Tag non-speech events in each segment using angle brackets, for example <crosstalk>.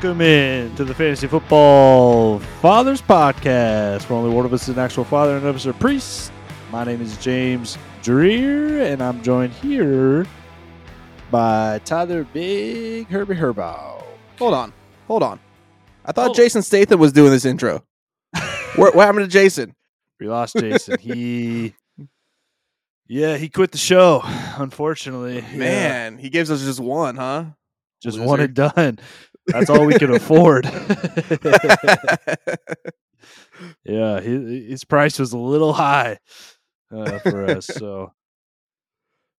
Welcome in to the Fantasy Football Fathers Podcast, where only one of us is an actual father and another is a priest. My name is James Dreer, and I'm joined here by Tyler Big Herbie Herbow. Hold on. Hold on. I thought Oh. Jason Statham was doing this intro. Where, what happened to Jason? We lost Jason. he, yeah, he quit the show. Unfortunately, Yeah, Man, he gives us just one, huh? just loser. one and done. That's all we could afford. <laughs> yeah, his, his price was a little high uh, for us. <laughs> So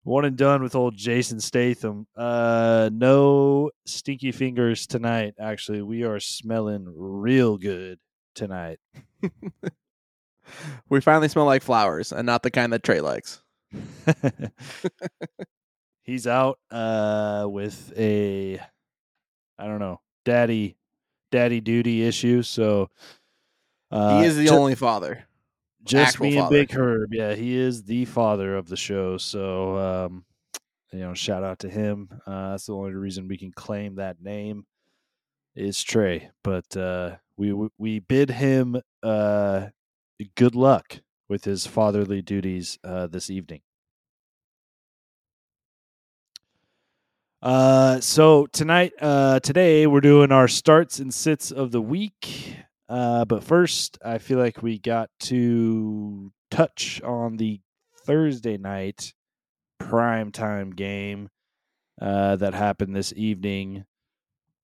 one and done with old Jason Statham. Uh, no stinky fingers tonight. Actually, we are smelling real good tonight. <laughs> we finally smell like flowers and not the kind that Trey likes. He's out uh, with a, I don't know, daddy, daddy duty issue. So uh, he is the ju- only father. just actual me and father. Big Herb. Yeah, he is the father of the show. So, um, you know, shout out to him. Uh, that's the only reason we can claim that name is Trey. But uh, we we bid him uh, good luck with his fatherly duties uh, this evening. Uh, so tonight, uh, today we're doing our starts and sits of the week. Uh, but first, I feel like we got to touch on the Thursday night prime time game uh, that happened this evening.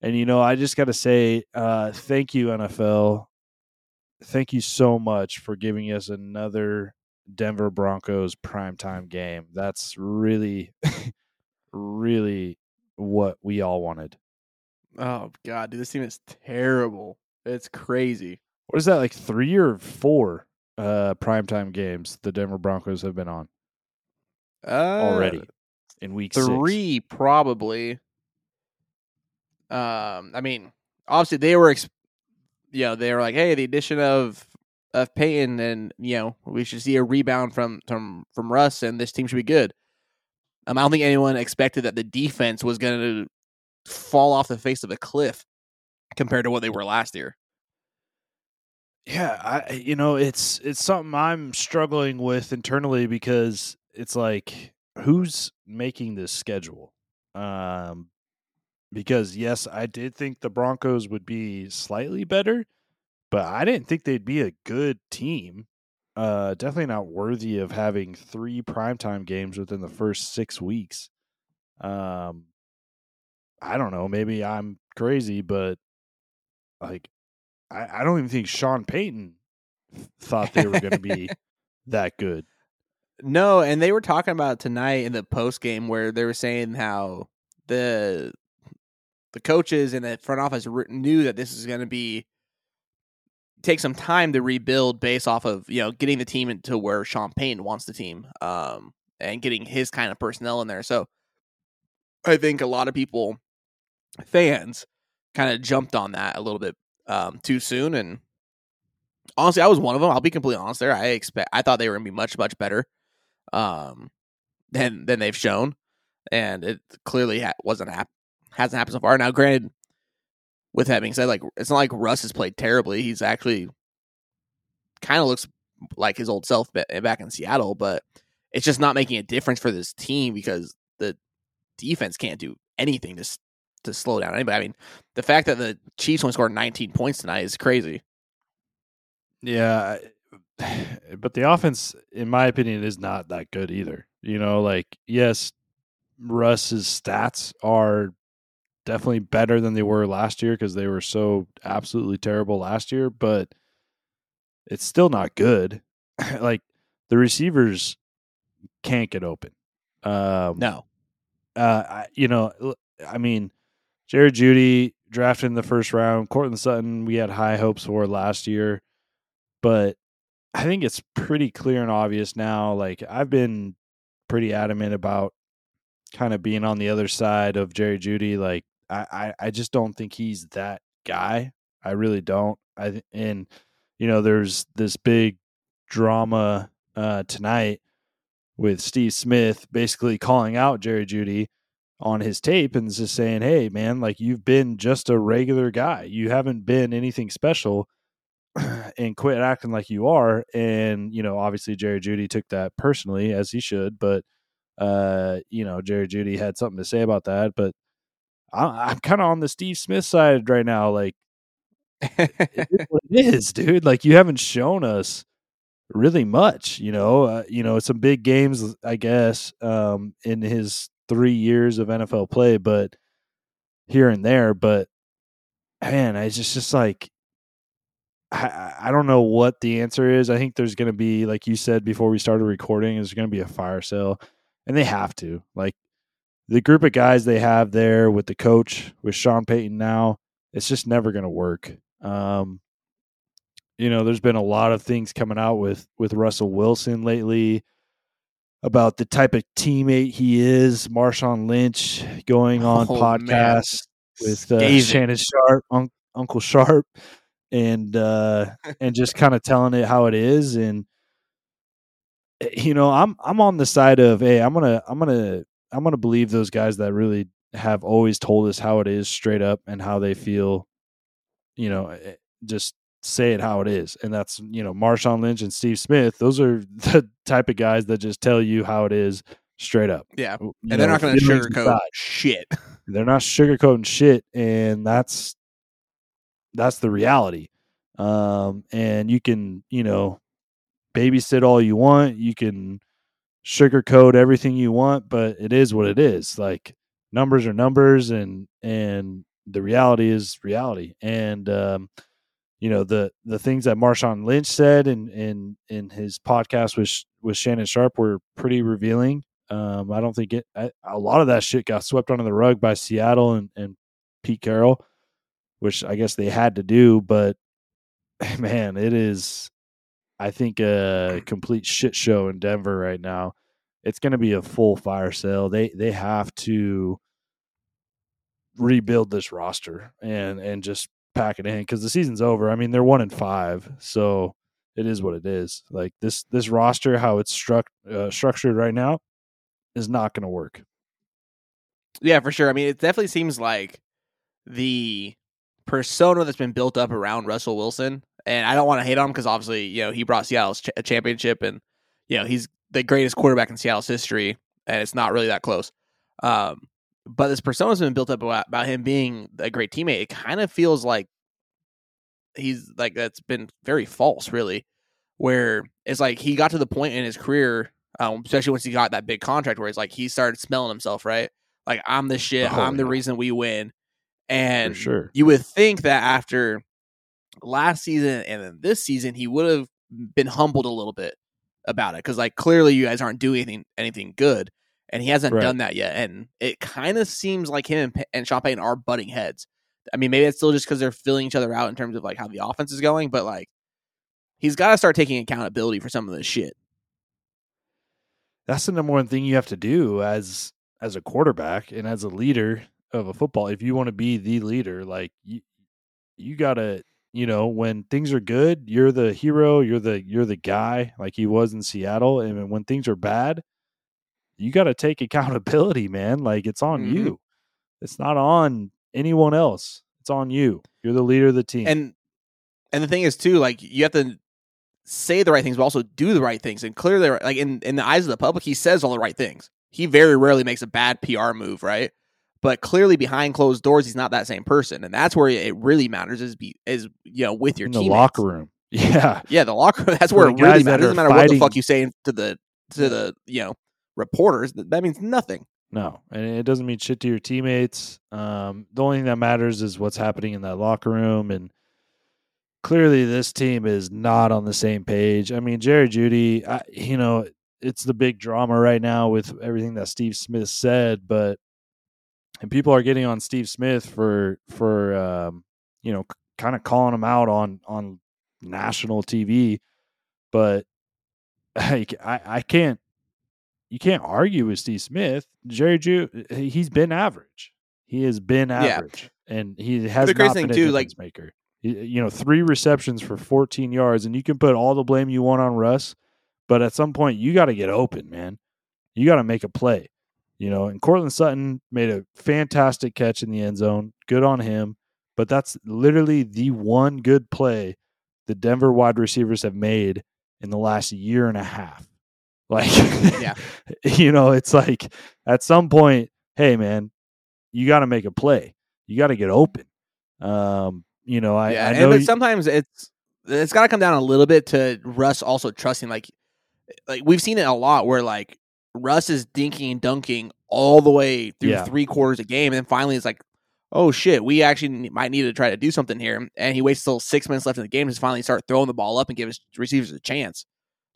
And you know, I just got to say, uh, thank you NFL. Thank you so much for giving us another Denver Broncos primetime game. That's really, <laughs> really what we all wanted. Oh God, dude, this team is terrible. It's crazy. What is that like three or four uh primetime games the Denver Broncos have been on Uh, already in week six? three probably. Um, I mean, obviously they were, ex- you know, they were like, hey, the addition of of Peyton, and you know, we should see a rebound from from from Russ, and this team should be good. Um, I don't think anyone expected that the defense was going to fall off the face of a cliff compared to what they were last year. Yeah, I you know it's it's something I'm struggling with internally because it's like who's making this schedule? Um because yes, I did think the Broncos would be slightly better, but I didn't think they'd be a good team. Uh definitely not worthy of having 3 primetime games within the first 6 weeks. Um I don't know, maybe I'm crazy, but like I, I don't even think Sean Payton thought they were going to be <laughs> that good. No, and they were talking about tonight in the post game where they were saying how the the coaches and the front office knew that this is going to be take some time to rebuild based off of you know getting the team into where Sean Payton wants the team, um, and getting his kind of personnel in there. So I think a lot of people, fans, kind of jumped on that a little bit um, too soon, and honestly, I was one of them. I'll be completely honest there. I expect I thought they were going to be much much better um, than than they've shown, and it clearly ha- wasn't hap- hasn't happened so far. Now, granted, with that being said, like it's not like Russ has played terribly. He's actually kind of looks like his old self eh, back in Seattle, but it's just not making a difference for this team because the defense can't do anything to to slow down anybody. I mean, the fact that the Chiefs only scored 19 points tonight is crazy. Yeah, <sighs> but the offense, in my opinion, is not that good either. You know, like yes, Russ's stats are definitely better than they were last year because they were so absolutely terrible last year, but it's still not good. <clears throat> like the receivers can't get open. Um, No, uh, I, you know, I mean, Jared Jeudy drafted in the first round. Courtland Sutton, we had high hopes for last year, but I think it's pretty clear and obvious now. Like I've been pretty adamant about kind of being on the other side of Jerry Jeudy. Like I, I, just don't think he's that guy. I really don't. I and you know, there's this big drama uh, tonight with Steve Smith basically calling out Jerry Jeudy on his tape and just saying, "Hey, man, like you've been just a regular guy. You haven't been anything special." <clears throat> and quit acting like you are. And, you know, obviously Jerry Jeudy took that personally as he should, but uh, you know, Jerry Jeudy had something to say about that. But I, am kind of on the Steve Smith side right now. Like, it, is it is, dude. Like, you haven't shown us really much. You know, uh, you know, some big games, I guess, um, in his three years of NFL play, but here and there. But man, it's just just like I, I don't know what the answer is. I think there's going to be, like you said before we started recording, is going to be a fire sale, and they have to. Like the group of guys they have there with the coach, with Sean Payton now, it's just never going to work. Um, you know, there's been a lot of things coming out with with Russell Wilson lately about the type of teammate he is. Marshawn Lynch going <laughs> on oh, podcasts man. with uh, Shannon Sharpe, un- Uncle Sharp, and uh and just <laughs> kind of telling it how it is and eh, you know i'm i'm on the side of hey i'm gonna i'm gonna i'm gonna believe those guys that really have always told us how it is straight up and how they feel you know eh, just say it how it is and that's you know marshawn lynch and steve smith those are <laughs> the type of guys that just tell you how it is straight up yeah and know, they're not gonna sugarcoat shit <laughs> they're not sugarcoating shit and that's that's the reality. Um, and you can, you know, babysit all you want. You can sugarcoat everything you want, but it is what it is. Like numbers are numbers, and and the reality is reality. And um, you know the the things that Marshawn Lynch said in in in his podcast with with Shannon Sharpe were pretty revealing. Um, I don't think it. I, a lot of that shit got swept under the rug by Seattle and, and Pete Carroll which I guess they had to do. But <laughs> man, it is, I think, a complete shit show in Denver right now. It's going to be a full fire sale. They they have to rebuild this roster and and just pack it in because the season's over. I mean, they're one in five, so it is what it is. Like this this roster, how it's struck uh, structured right now, is not going to work. Yeah, for sure. I mean, it definitely seems like the persona that's been built up around Russell Wilson. And I don't want to hate on him because obviously, you know, he brought Seattle's ch- a championship and, you know, he's the greatest quarterback in Seattle's history. And it's not really that close. Um, but this persona's been built up about, about him being a great teammate. It kind of feels like he's like that's been very false, really. Where it's like he got to the point in his career, um, especially once he got that big contract, where it's like he started smelling himself, right? Like I'm the shit. Oh, I'm the reason we win. And sure. you would think that after last season and then this season, he would have been humbled a little bit about it because, like, clearly you guys aren't doing anything anything good, and he hasn't right. done that yet. And it kind of seems like him and, and Sean Payton are butting heads. I mean, maybe it's still just because they're filling each other out in terms of like how the offense is going, but like he's got to start taking accountability for some of this shit. That's the number one thing you have to do as as a quarterback and as a leader of a football if you want to be the leader like you you got to you know when things are good you're the hero you're the you're the guy like he was in Seattle and when things are bad you got to take <laughs> accountability man like it's on mm-hmm. you. It's not on anyone else it's on you. You're the leader of the team. And and the thing is too like you have to say the right things but also do the right things and clearly like in in the eyes of the public he says all the right things. He very rarely makes a bad PR move right but clearly behind closed doors he's not that same person and that's where it really matters is be is you know with your in the teammates. locker room. <laughs> Yeah. Yeah the locker room that's where it really matters it doesn't matter fighting. what the fuck you say to the to the you know reporters that means nothing. No and it doesn't mean shit to your teammates. Um, the only thing that matters is what's happening in that locker room and clearly this team is not on the same page. I mean jerry Jeudy, I, you know it's the big drama right now with everything that steve smith said but and people are getting on Steve Smith for for um, you know c- kind of calling him out on on national TV, but <laughs> I, I can't you can't argue with Steve Smith. Jerry Jew eh, eh, he's been average. He has been average, yeah. and he has not been a too, difference like, maker. Eh, you know, three receptions for 14 yards, and you can put all the blame you want on Russ, but at some point you got to get open, man. You got to make a play. You know, and Courtland Sutton made a fantastic catch in the end zone. Good on him. But that's literally the one good play the Denver wide receivers have made in the last year and a half. <laughs> Like, Yeah. <laughs> you know, it's like at some point, hey, man, you got to make a play. You got to get open. Um, you know, I, yeah, I and- know but you- sometimes it's it's got to come down a little bit to Russ also trusting. Like, like we've seen it a lot where like Russ is dinking and dunking all the way through Yeah. three quarters of game, and then finally it's like, oh shit, we actually might need to try to do something here. And he waits till six minutes left in the game to finally start throwing the ball up and give his receivers a chance.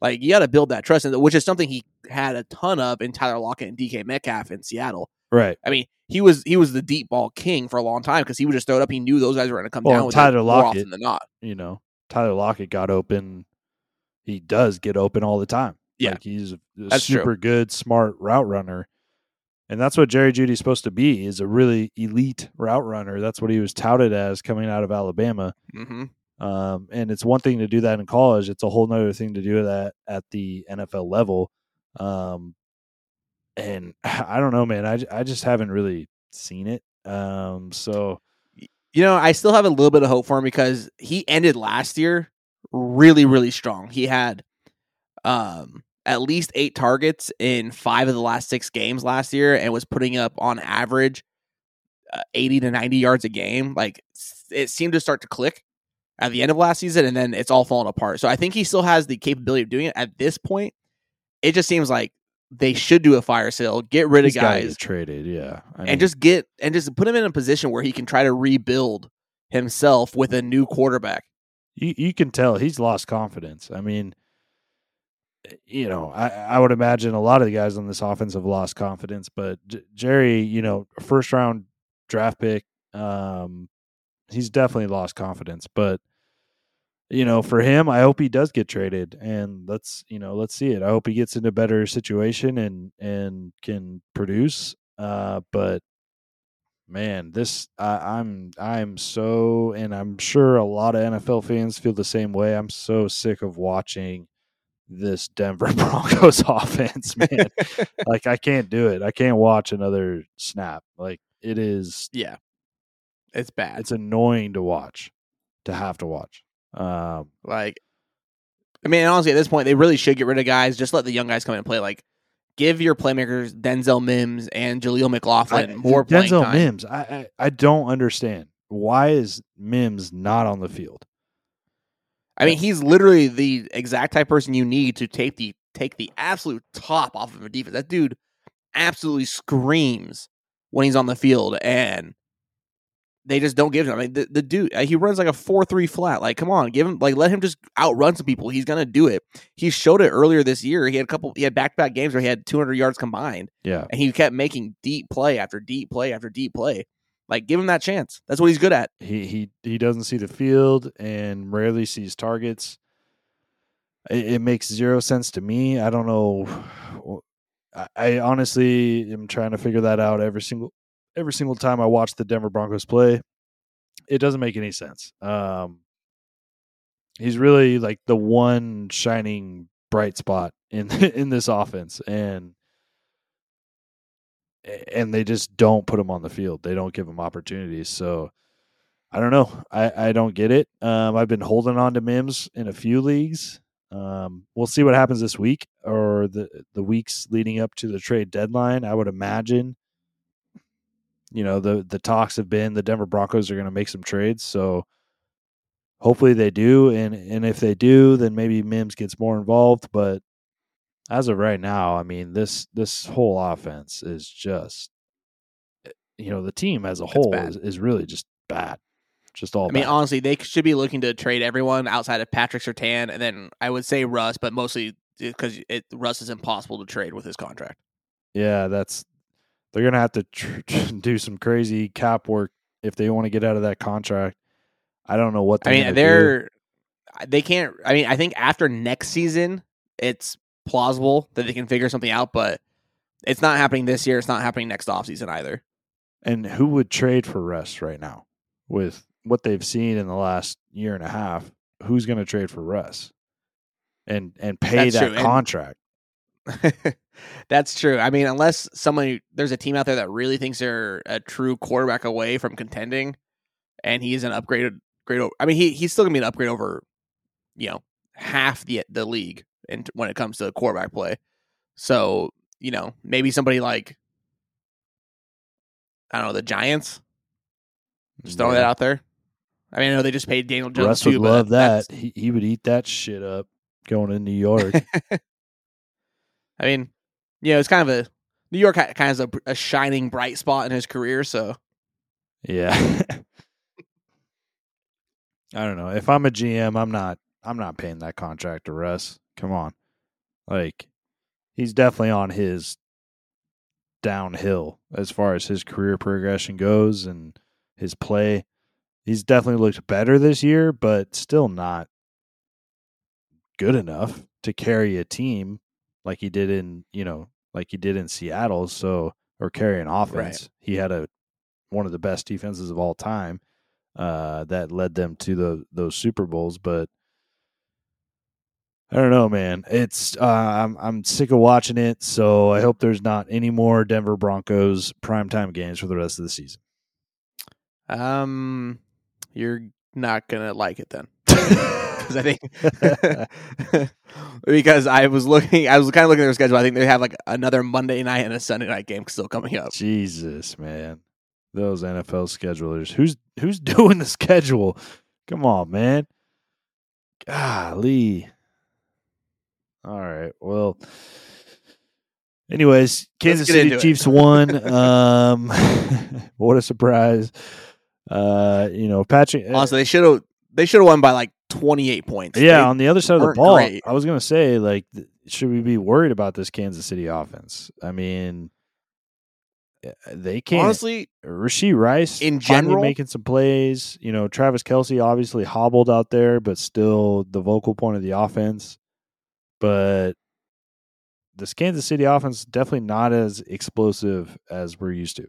Like you got to build that trust, which is something he had a ton of in Tyler Lockett and DK Metcalf in Seattle. right. I mean, he was he was the deep ball king for a long time because he would just throw it up. He knew those guys were going to come Well, down with Tyler it more Lockett- often than not. You know, Tyler Lockett got open. He does get open all the time. Yeah. Like he's a, a That's true. super good, smart route runner. And that's what Jerry Jeudy's supposed to be, is a really elite route runner. That's what he was touted as coming out of Alabama. hmm Um, and it's one thing to do that in college; it's a whole nother thing to do that at the NFL level. Um, and <sighs> I don't know, man. I I just haven't really seen it. Um, so You know, I still have a little bit of hope for him because he ended last year really, really strong. He had um at least eight targets in five of the last six games last year and was putting up on average uh, 80 to 90 yards a game. Like it seemed to start to click at the end of last season and then it's all fallen apart. So I think he still has the capability of doing it at this point. It just seems like they should do a fire sale, get rid of guys, traded, yeah, I mean, and just get and just put him in a position where he can try to rebuild himself with a new quarterback. you, you can tell he's lost confidence. I mean, you know, I, I would imagine a lot of the guys on this offense have lost confidence, but J- Jerry, you know, first round draft pick, um, he's definitely lost confidence. But you know, for him, I hope he does get traded, and let's you know, let's see it. I hope he gets in a better situation and and can produce. Uh, but man, this I, I'm I'm so, and I'm sure a lot of NFL fans feel the same way. I'm so sick of watching this Denver <laughs> Broncos <laughs> offense, man. <laughs> like I can't do it. I can't watch another snap. Like it is, Yeah, it's bad. it's annoying to watch, to have to watch. Um, like, I mean, honestly, at this point, they really should get rid of guys. Just let the young guys come in and play. Like, give your playmakers Denzel Mims and Jaleel McLaughlin I- more playing Denzel time. Mims. I, I I don't understand why is Mims not on the field. I mean, he's literally the exact type of person you need to take the take the absolute top off of a defense. That dude absolutely screams when he's on the field, and they just don't give him. I mean, the, the dude uh, he runs like a four three flat. Like, come on, give him like let him just outrun some people. He's gonna do it. He showed it earlier this year. He had a couple. He had back to back games where he had 200 yards combined, Yeah, and he kept making deep play after deep play after deep play. Like, give him that chance. That's what he's good at. he he he doesn't see the field and rarely sees targets. It, it makes zero sense to me. I don't know. I, I honestly am trying to figure that out every single every single time I watch the Denver Broncos play. It doesn't make any sense. Um, he's really like the one shining bright spot in <laughs> in this offense, and and they just don't put him on the field. They don't give him opportunities. So I don't know. I, I don't get it. Um, I've been holding on to Mims in a few leagues. Um, we'll see what happens this week or the the weeks leading up to the trade deadline. I would imagine. You know the the talks have been the Denver Broncos are going to make some trades, so hopefully they do, and and if they do, then maybe Mims gets more involved. But as of right now, I mean this this whole offense is just, eh, you know, the team as a whole bad. is, is really just bad, just all. I mean, bad. honestly, they should be looking to trade everyone outside of Patrick Surtain, and then I would say Russ, but mostly because it, Russ is impossible to trade with his contract. Yeah, that's they're gonna have to tr- <laughs> do some crazy cap work if they want to get out of that contract. I don't know what I they're mean, gonna do. they're they can't. I mean, I think after next season, it's plausible that they can figure something out, but it's not happening this year. It's not happening next offseason either. And who would trade for Russ right now with what they've seen in the last year and a half? Who's going to trade for Russ and and pay That's that true, contract? <laughs> That's true. I mean, unless someone there's a team out there that really thinks they're a true quarterback away from contending, and he is an upgraded great. I mean, he he's still gonna be an upgrade over, you know, half the the league, and when it comes to quarterback play. So you know, maybe somebody like I don't know the Giants. Just throwing that out there. I mean, I know they just paid Daniel Jones Russ too, would but love that. He, he would eat that shit up going to New York. <laughs> I mean, you know, it's kind of a New York kind of has a, a shining bright spot in his career. So yeah. <laughs> I don't know. If I'm a GM, I'm not I'm not paying that contract to Russ. Come on. Like he's definitely on his downhill as far as his career progression goes and his play. He's definitely looked better this year, but still not good enough to carry a team like he did in, you know, like he did in Seattle. So or carry an offense. He had a one of the best defenses of all time uh, that led them to the those Super Bowls. But I don't know, man. It's uh, I'm I'm sick of watching it. So I hope there's not any more Denver Broncos primetime games for the rest of the season. um, you're not gonna like it then. <laughs> Because I think <laughs> because I was looking, I was kind of looking at their schedule. I think they have like another Monday night and a Sunday night game still coming up. Jesus, man. Those NFL schedulers. Who's who's <laughs> doing the schedule? Come on, man. Golly. All right. Well, anyways, Kansas City. Chiefs won. <laughs> um <laughs> what a surprise. Uh, you know, Patrick Honestly, they should have they should have won by like 28 points. Yeah, They- on the other side of the ball, great. I was going to say, like, should we be worried about this Kansas City offense? I mean, eh, they can't. honestly, Rashee Rice in general- making some plays. You know, Travis Kelce obviously hobbled out there, but still the vocal point of the offense. But this Kansas City offense is definitely not as explosive as we're used to.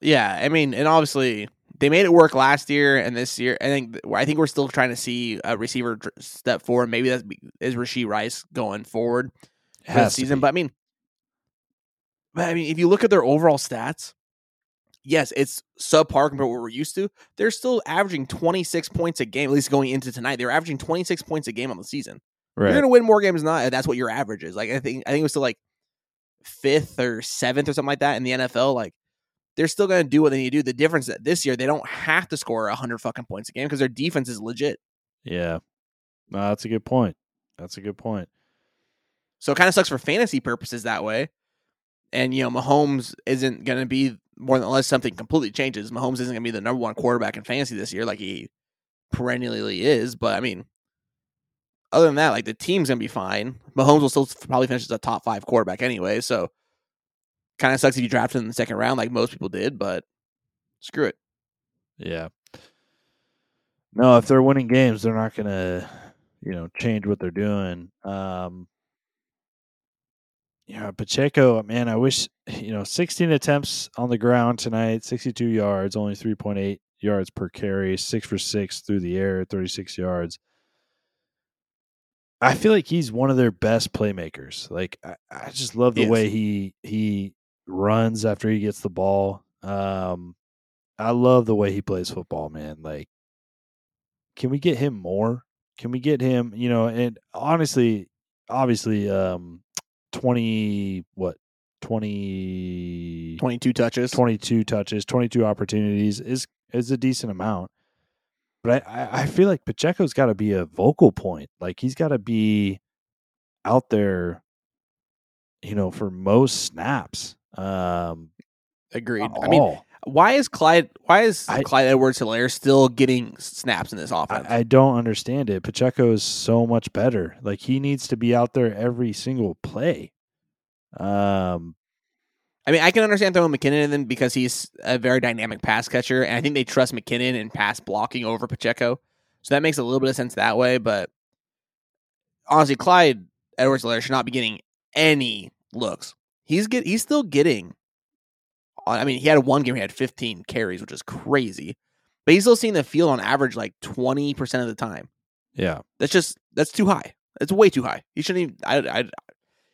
Yeah, I mean, and obviously they made it work last year and this year. I think I think we're still trying to see a receiver step forward. Maybe that's is Rashee Rice going forward for the season. But I mean, but I mean, if you look at their overall stats, yes, it's subpar compared to what we're used to. They're still averaging 26 points a game. At least going into tonight, they're averaging 26 points a game on the season. Right. You're gonna win more games than not. That's what your average is. Like I think I think it was still like fifth or seventh or something like that in the NFL. Like they're still gonna do what they need to do. The difference that this year they don't have to score hundred fucking points a game because their defense is legit. yeah. No, that's a good point. That's a good point. So it kind of sucks for fantasy purposes that way. And you know, Mahomes isn't gonna be more than unless something completely changes. Mahomes isn't gonna be the number one quarterback in fantasy this year, like he perennially is. But I mean, other than that, like the team's gonna be fine. Mahomes will still probably finish as a top five quarterback anyway. So kind of sucks if you draft him in the second round, like most people did. But screw it. Yeah. No, if they're winning games, they're not gonna, you know, change what they're doing. Um yeah, Pacheco, man, I wish you know, 16 attempts on the ground tonight, 62 yards, only 3.8 yards per carry, six for six through the air, 36 yards. I feel like he's one of their best playmakers. Like I, I just love the Yes. way he he runs after he gets the ball. Um I love the way he plays football, man. Like can we get him more? Can we get him, you know, and honestly, obviously um 20 what 20 Twenty two touches. 22 touches, 22 opportunities is is a decent amount. But I, I, feel like Pacheco's got to be a vocal point. Like he's got to be out there, you know, for most snaps. Um, Agreed. I mean, why is Clyde? Why is I- Clyde Edwards Helaire still getting snaps in this offense? I, I don't understand it. Pacheco is so much better. Like he needs to be out there every single play. Um, I mean, I can understand throwing McKinnon in them because he's a very dynamic pass catcher, and I think they trust McKinnon in pass blocking over Pacheco. So that makes a little bit of sense that way. But honestly, Clyde Edwards Helaire should not be getting any looks. He's get he's still getting. Uh, I mean, he had one game he had 15 carries, which is crazy, but he's still seeing the field on average like 20 percent of the time. yeah, That's just that's too high. That's way too high. He shouldn't even. I, I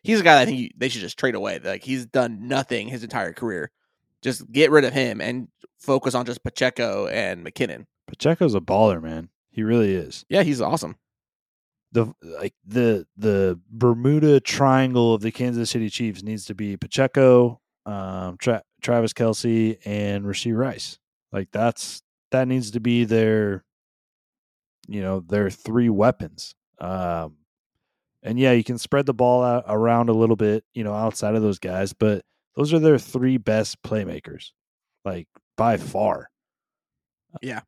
he's a guy that I think you, they should just trade away. Like he's done nothing his entire career. Just get rid of him and focus on just Pacheco and McKinnon. Pacheco's a baller, man. He really is. Yeah, he's awesome. The like the the Bermuda Triangle of the Kansas City Chiefs needs to be Pacheco, um, Tra- Travis Kelce, and Rashee Rice. Like that's that needs to be their, you know, their three weapons. Um, and yeah, you can spread the ball out around a little bit, you know, outside of those guys, but those are their three best playmakers, like by far. Yeah.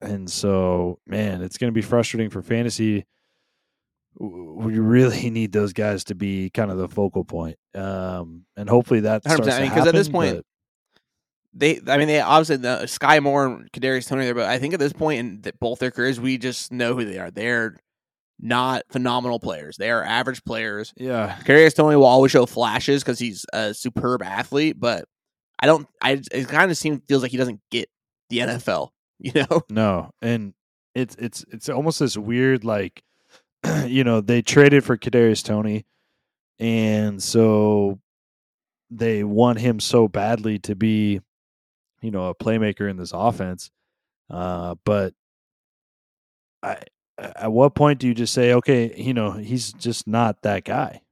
And so, man, it's going to be frustrating for fantasy. We really <laughs> need those guys to be kind of the focal point, um, and hopefully that starts to I mean, at this point, but- they, I mean, they obviously the Skyy Moore and Kadarius Toney there, but I think at this point in the, both their careers, we just know who they are. They're not phenomenal players. They are average players. yeah, Kadarius Toney will always show flashes because he's a superb athlete, but I don't. I it kind of seems feels like he doesn't get the NFL. <laughs> You know, No, and it's it's it's almost this weird like, <clears throat> you know, they traded for Kadarius Toney, and so they want him so badly to be, you know, a playmaker in this offense. Uh, but I, at what point do you just say, okay, you know, he's just not that guy?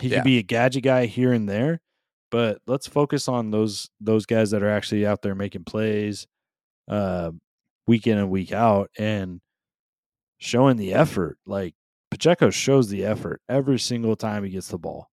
He Yeah. could be a gadget guy here and there, but let's focus on those those guys that are actually out there making plays uh, week in and week out and showing the effort. Like Pacheco shows the effort every single time he gets the ball.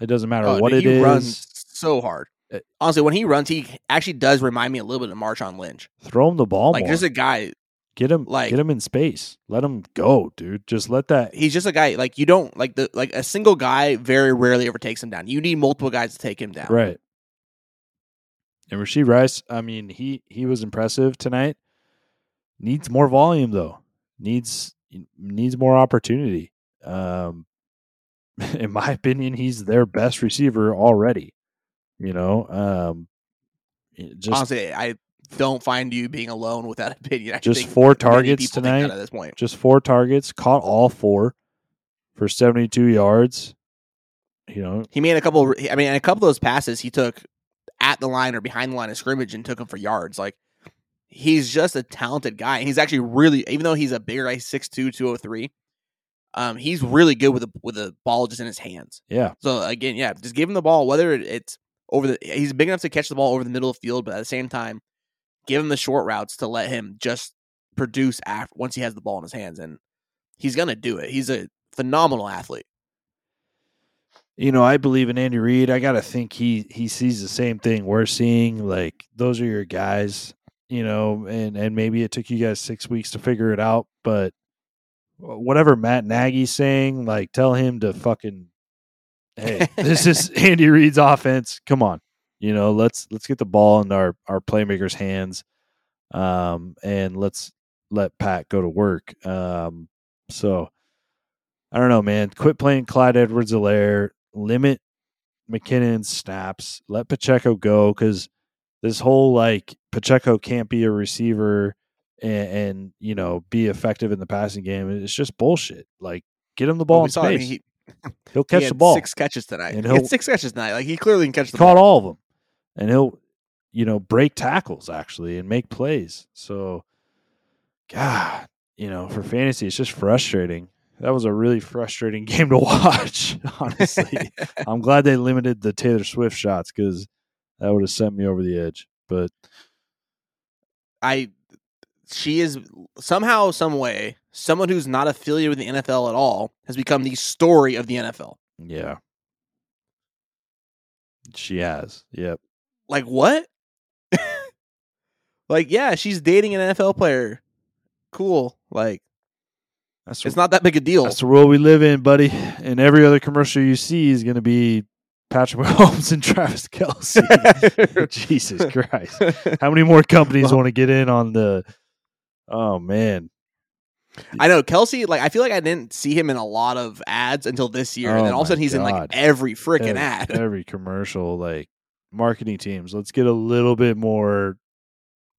It doesn't matter Oh, what dude, it he is. runs so hard. Uh, Honestly, when he runs, he actually does remind me a little bit of Marshawn Lynch. Throw him the ball Like more. just a guy. Get him, like- get him in space. Let him go, dude. Just let that. He's just a guy. Like you don't like the like a single guy very rarely ever takes him down. You need multiple guys to take him down. Right. And Rashee Rice, I mean, he he was impressive tonight. Needs more volume though. Needs needs more opportunity. Um, <laughs> in my opinion, he's their best receiver already. You know, um, just Honestly, I don't find you being alone with that <laughs> opinion. I Just four targets people think that tonight? At this point, just four targets, caught all four for seventy two yards. You know, he made a couple. I mean, a couple of those passes he took at the line or behind the line of scrimmage and took them for yards. Like he's just a talented guy. He's actually really, even though he's a bigger guy, 6'2", 203, um, he's really good with the with the ball just in his hands. yeah, So again, yeah, just give him the ball. Whether it's over the, he's big enough to catch the ball over the middle of the field, but at the same time, give him the short routes to let him just produce after once he has the ball in his hands, and he's gonna do it. He's a phenomenal athlete. you know, I believe in Andy Reid. I gotta think he he sees the same thing we're seeing. Like those are your guys, you know, and and maybe it took you guys six weeks to figure it out, but whatever Matt Nagy's saying, like tell him to fucking hey, this is <laughs> Andy Reid's offense. Come on, you know, let's let's get the ball in our our playmakers' hands, um, and let's let Pat go to work. Um, so I don't know, man. Quit playing Clyde Edwards Helaire. Limit McKinnon's snaps. Let Pacheco go because this whole like Pacheco can't be a receiver and, and you know be effective in the passing game. It's just bullshit. Like get him the ball Well, we in saw, I mean, space. he, he'll <laughs> he catch had the ball. Six catches tonight. And he he'll- six catches tonight. Like he clearly can catch the caught ball. all of them, and he'll you know break tackles actually and make plays. So, God, you know, for fantasy, it's just frustrating. That was a really frustrating <laughs> game to watch. <laughs> Honestly, <laughs> I'm glad they limited the Taylor Swift shots because that would have sent me over the edge. But I she is somehow, some way, someone who's not affiliated with the NFL at all has become the story of the NFL. yeah, she has. Yep. Like what? like yeah, she's dating an NFL player. Cool. Like That's it's not that big a deal. That's the world we live in, buddy. And every other commercial you see is going to be Patrick Mahomes <laughs> and Travis Kelce. <laughs> Jesus Christ. How many more companies want to get in on the? Oh man, I know Kelce. Like I feel like I didn't see him in a lot of ads until this year, and Oh then all of a sudden he's in like every freaking ad. <laughs> every commercial, like marketing teams. Let's get a little bit more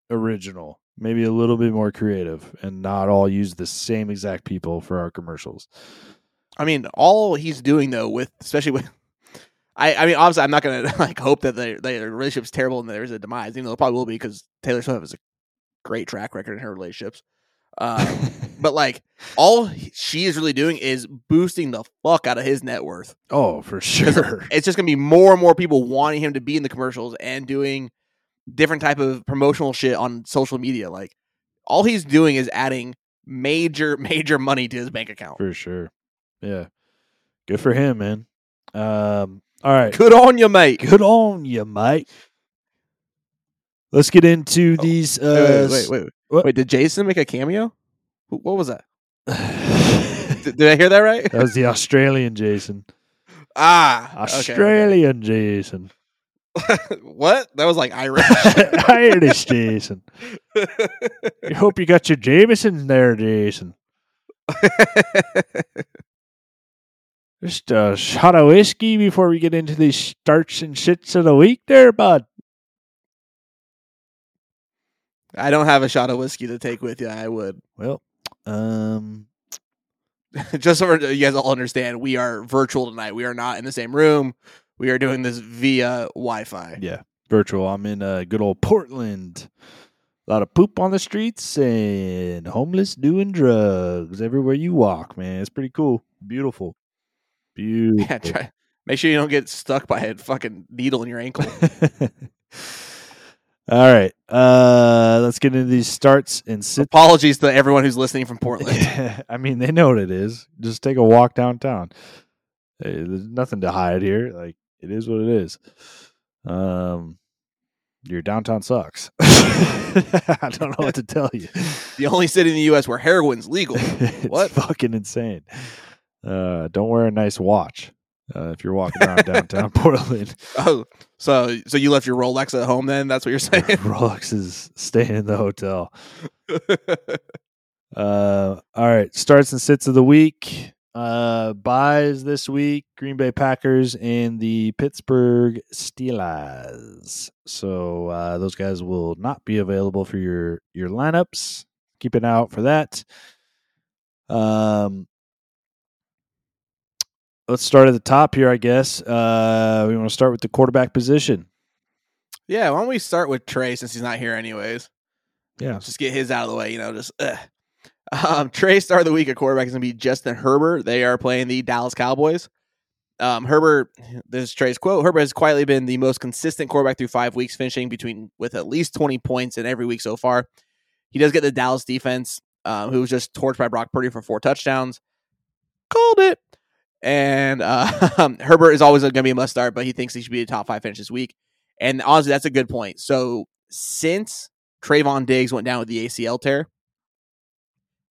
original, maybe a little bit more creative, and not all use the same exact people for our commercials. I mean, all he's doing though, with especially with, <laughs> I, I mean, obviously, I'm not gonna <laughs> like hope that their their relationship's terrible and there's a demise. Even though it probably will be because Taylor Swift has a great track record in her relationships. Uh, <laughs> but like, all she is really doing is boosting the fuck out of his net worth. oh, for sure. It's just gonna be more and more people wanting him to be in the commercials and doing different type of promotional shit on social media. Like, all he's doing is adding major, <laughs> major money to his bank account. For sure. Yeah. Good for him, man. Um, all right. Good on you, mate. Good on you, mate. Let's get into these. Oh, Wait, Uh, wait, wait, wait. What? Wait, did Jason make a cameo? What was that? <laughs> Did, did I hear that right? That was the Australian Jason. ah, okay, okay. Australian Jason. <laughs> what? That was like Irish. <laughs> Irish Jason. I hope you got your Jameson there, Jason. Just a shot of whiskey before we get into these starts and shits of the week there, bud. I don't have a shot of whiskey to take with you. I would. Well, um, <laughs> Just so you guys all understand, we are virtual tonight. We are not in the same room. We are doing this via Wi-Fi. yeah, virtual. I'm in uh, good old Portland. A lot of poop on the streets and homeless doing drugs everywhere you walk, man. It's pretty cool. Beautiful. <laughs> Beautiful. Yeah, try. Make sure you don't get stuck by a fucking needle in your ankle. <laughs> All right. Uh let's get into these starts and sit. Apologies to everyone who's listening from Portland. <laughs> I mean, they know what it is. Just take a walk downtown. Hey, there's nothing to hide here. Like it is what it is. Um your downtown sucks. <laughs> I don't know what to tell you. the only city in the U.S. where heroin's legal. <laughs> What? fucking insane. Uh, don't wear a nice watch uh, if you're walking around downtown <laughs> Portland. Oh, so so you left your Rolex at home? Then that's what you're saying. <laughs> Rolex is staying in the hotel. <laughs> Uh, all right, starts and sits of the week. Uh, buys this week: Green Bay Packers and the Pittsburgh Steelers. So uh, those guys will not be available for your your lineups. Keep an eye out for that. Um, let's start at the top here, I guess. Uh, we want to start with the quarterback position. yeah, why don't we start with Trey since he's not here anyways? Yeah, Just get his out of the way. You know, just. Ugh. Um, Trey start of the week at quarterback is going to be Justin Herbert. They are playing the Dallas Cowboys. Um, Herbert, this is Trey's quote. Herbert has quietly been the most consistent quarterback through five weeks, finishing between with at least twenty points in every week so far. He does get the Dallas defense, um, who was just torched by Brock Purdy for four touchdowns. Called it. And uh, <laughs> Herbert is always going to be a must start, but he thinks he should be a top five finish this week. And honestly, that's a good point. So since Trevon Diggs went down with the ACL tear,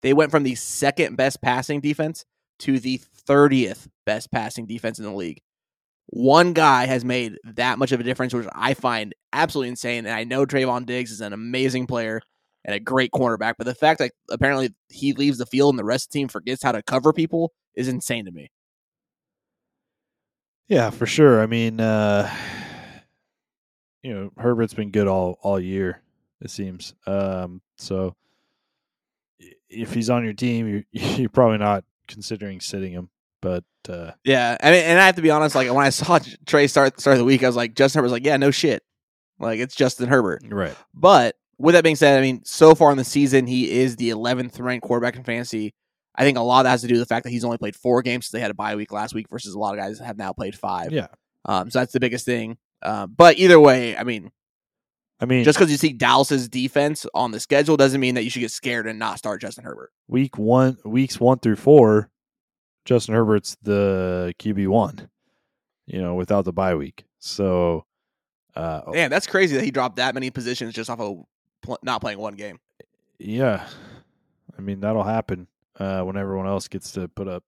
they went from the second best passing defense to the 30th best passing defense in the league. One guy has made that much of a difference, which I find absolutely insane. And I know Trevon Diggs is an amazing player and a great cornerback, but the fact that apparently he leaves the field and the rest of the team forgets how to cover people is insane to me. Yeah, for sure. I mean, uh, you know, Herbert's been good all all year. It seems. Um, so if he's on your team, you're <laughs> you're probably not considering sitting him. But uh, Yeah, I mean, and I have to be honest. Like when I saw Trey start start of the week, I was like, Justin Herbert's like, yeah, no shit, like it's Justin Herbert. right, But with that being said, I mean, so far in the season, he is the 11th ranked quarterback in fantasy. I think a lot of that has to do with the fact that he's only played four games since they had a bye week last week versus a lot of guys have now played five. yeah. Um, so that's the biggest thing. Uh, but either way, I mean, I mean, just because you see Dallas's defense on the schedule doesn't mean that you should get scared and not start Justin Herbert. week one, weeks one through four, Justin Herbert's the QB one. You know, without the bye week. So, uh, Man, that's crazy that he dropped that many positions just off of pl- not playing one game. yeah, I mean that'll happen uh, when everyone else gets to put up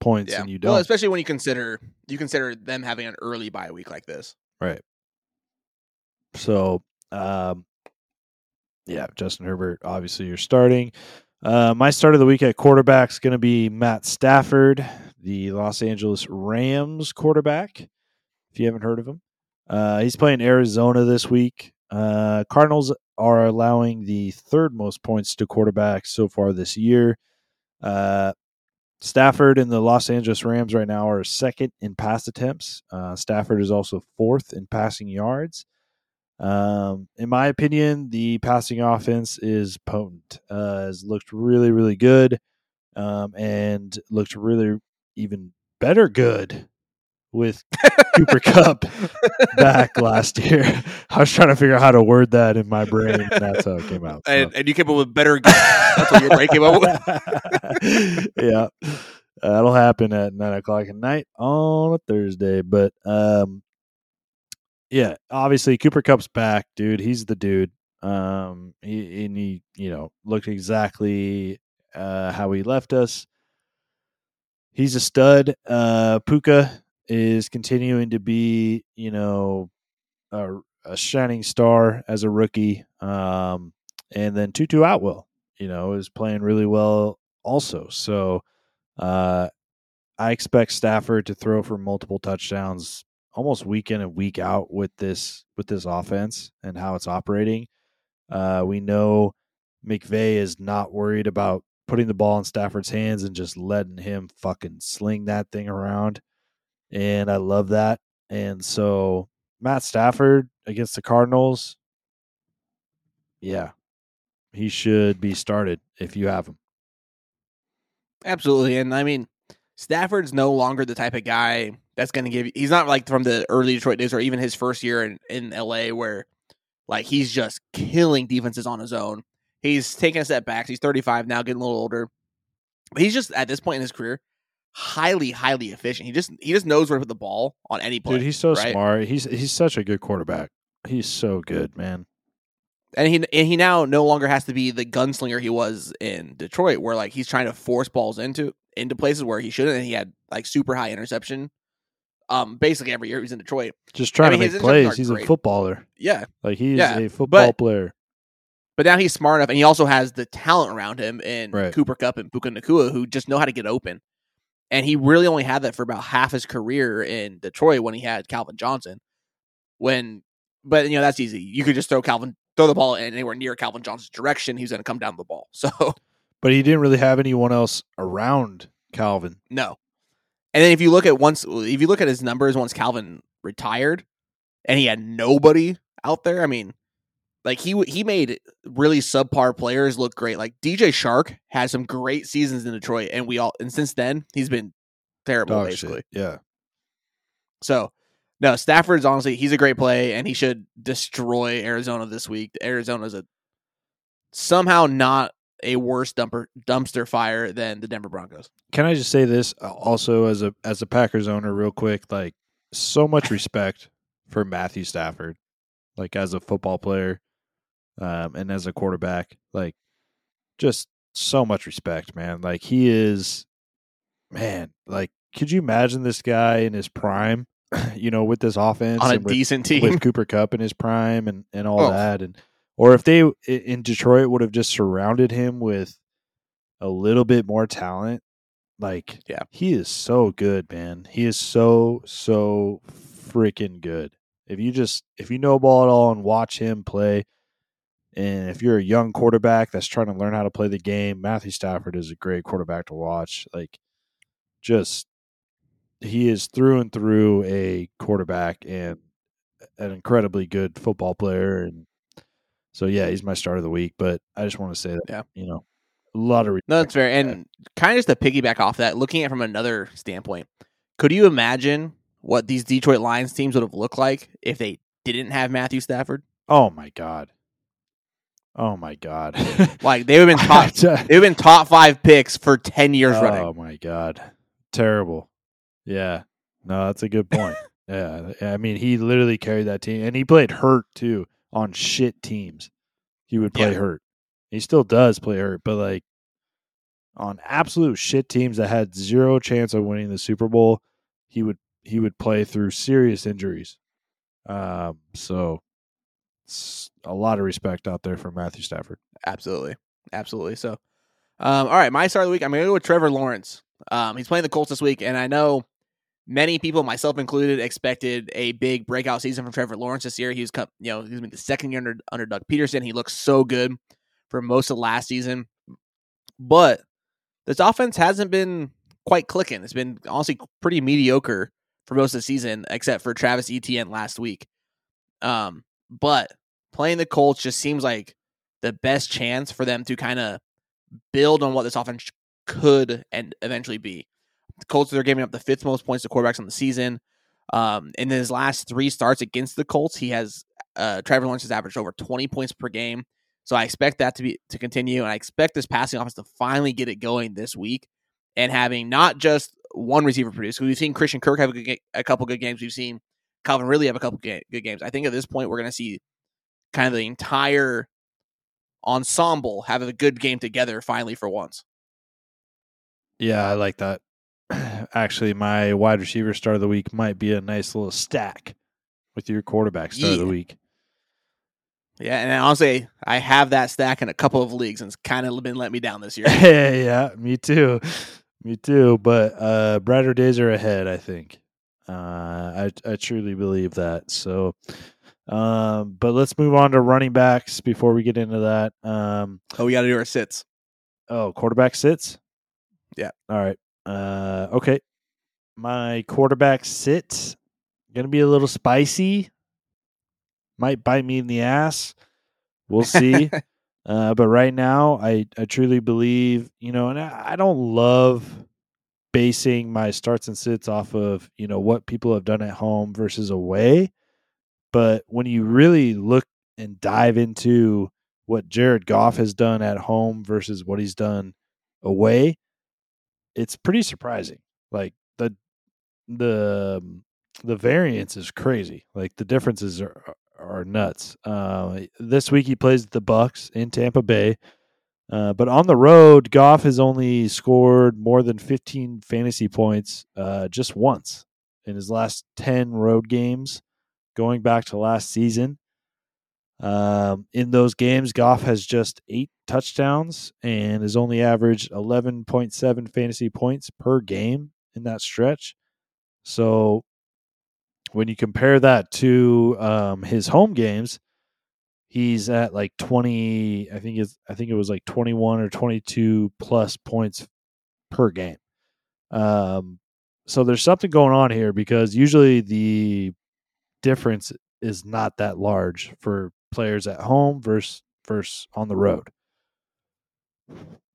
points and you don't. Well, especially when you consider you consider them having an early bye week like this. Right. So, um, yeah, Justin Herbert, obviously you're starting. Uh, my start of the week at quarterback is going to be Matt Stafford, the Los Angeles Rams quarterback. If you haven't heard of him, uh, he's playing Arizona this week. Uh, Cardinals are allowing the third most points to quarterbacks so far this year. Uh, Stafford and the Los Angeles Rams right now are second in pass attempts. Uh, Stafford is also fourth in passing yards. Um, in my opinion, the passing offense is potent. Uh, has looked really, really good, um, and looked really even better good with Cooper Kupp back last year. <laughs> I was trying to figure out how to word that in my brain, and that's how it came out. so. And, and you came up with better. That's what your brain came up with. <laughs> yeah, that'll happen at nine o'clock at night on a Thursday. But um, yeah, obviously Cooper Kupp's back, dude. He's the dude. Um, he and he, you know, looked exactly uh how he left us. He's a stud. Uh, Puka is continuing to be, you know, a, a shining star as a rookie. Um, and then Tutu Atwell, you know, is playing really well also. So, uh, I expect Stafford to throw for multiple touchdowns almost week in and week out with this with this offense and how it's operating. Uh, we know McVay is not worried about putting the ball in Stafford's hands and just letting him fucking sling that thing around. And I love that. And so Matt Stafford against the Cardinals, yeah, he should be started if you have him. Absolutely, and I mean, Stafford's no longer the type of guy that's going to give. He's not like from the early Detroit days or even his first year in in LA where like he's just killing defenses on his own. He's taking a step back. He's 35 now, getting a little older. But he's just at this point in his career highly, highly efficient. He just he just knows where to put the ball on any play. Dude, he's so right? smart. He's he's such a good quarterback. He's so good, man. and he and he now no longer has to be the gunslinger he was in Detroit, where like he's trying to force balls into into places where he shouldn't, and he had like super high interception. Um, basically every year he was in Detroit. Just trying mean, to make plays. He's a footballer. Yeah, Like he's Yeah, a football but- player. but now he's smart enough, and he also has the talent around him in Right. Cooper Kupp and Puka Nacua, who just know how to get open. And he really only had that for about half his career in Detroit when he had Calvin Johnson. When, but you know that's easy. You could just throw Calvin, throw the ball in anywhere near Calvin Johnson's direction. He's going to come down the ball. <laughs> So But he didn't really have anyone else around Calvin. No. And then if you look at once if you look at his numbers once Calvin retired and he had nobody out there, I mean, like he he made really subpar players look great. Like DJ Chark had some great seasons in Detroit and we all and since then he's been terrible Dog basically. shit. Yeah. So no, Stafford's honestly he's a great play and he should destroy Arizona this week. Arizona's a somehow not a worse dumper dumpster fire than the Denver Broncos. Can I just say this uh, also as a as a Packers owner, real quick? Like, so much <laughs> respect for Matthew Stafford, like as a football player, um, and as a quarterback. Like, just so much respect, man. Like he is, man. Like, could you imagine this guy in his prime? <clears throat> You know, with this offense On a and with, decent team. with Cooper Kupp in his prime and and all Oh. that, and or if they in Detroit would have just surrounded him with a little bit more talent, like Yeah. he is so good, man. He is so so freaking good. If you just if you know ball at all and watch him play, and if you're a young quarterback that's trying to learn how to play the game, Matthew Stafford is a great quarterback to watch. Like, just he is through and through a quarterback and an incredibly good football player. And so, yeah, he's my start of the week. But I just want to say that, Yeah. you know, a lot of No, that's fair. And kind of just to piggyback off that, looking at it from another standpoint, could you imagine what these Detroit Lions teams would have looked like if they didn't have Matthew Stafford? Oh my god. Oh my god. <laughs> Like they've been top, <laughs> oh they've been top five picks for ten years running. Oh my god. Terrible. Yeah. No, that's a good point. <laughs> yeah. I mean, he literally carried that team and he played hurt too on shit teams. He would play Yeah. hurt. He still does play hurt, but like on absolute shit teams that had zero chance of winning the Super Bowl, he would he would play through serious injuries. Um, so a lot of respect out there for Matthew Stafford. Absolutely, absolutely. So, um, all right, my start of the week. I'm going to go with Trevor Lawrence. Um, he's playing the Colts this week, and I know many people, myself included, expected a big breakout season from Trevor Lawrence this year. He was, you know, he's been the second year under, under Doug Pederson. He looks so good for most of last season, but this offense hasn't been quite clicking. It's been honestly pretty mediocre for most of the season, except for Travis Etienne last week. Um, but playing the Colts just seems like the best chance for them to kind of build on what this offense could and eventually be. The Colts are giving up the fifth most points to quarterbacks on the season. Um, in his last three starts against the Colts, he has uh, Trevor Lawrence has averaged over 20 points per game. So I expect that to be to continue, and I expect this passing offense to finally get it going this week, and having not just one receiver produce. We've seen Christian Kirk have a, good, a couple good games. We've seen Calvin Ridley have a couple good games. I think at this point we're going to see kind of the entire ensemble have a good game together finally for once. Yeah, I like that. <clears throat> Actually, my wide receiver start of the week might be a nice little stack with your quarterback start yeah. of the week. Yeah, and honestly, I have that stack in a couple of leagues, and it's kind of been let me down this year. <laughs> yeah, me too, me too. But uh, brighter days are ahead. I think. Uh, I I truly believe that. So, um, but let's move on to running backs before we get into that. Um, oh, we got to do our sits. Oh, quarterback sits. Yeah. All right. Uh, okay. My quarterback sit gonna be a little spicy. Might bite me in the ass. We'll <laughs> see. uh, but right now, I I truly believe you know, and I, I don't love basing my starts and sits off of you know what people have done at home versus away. But when you really look and dive into what Jared Goff has done at home versus what he's done away, it's pretty surprising. Like the the the variance is crazy. Like the differences are are nuts. Uh, this week he plays the Bucks in Tampa Bay, uh, but on the road, Goff has only scored more than 15 fantasy points uh, just once in his last 10 road games, going back to last season. Um, in those games, Goff has just eight touchdowns and has only averaged 11.7 fantasy points per game in that stretch. So when you compare that to um, his home games, he's at like 20 i think it's i think it was like 21 or 22 plus points per game um so there's something going on here because usually the difference is not that large for players at home versus versus on the road.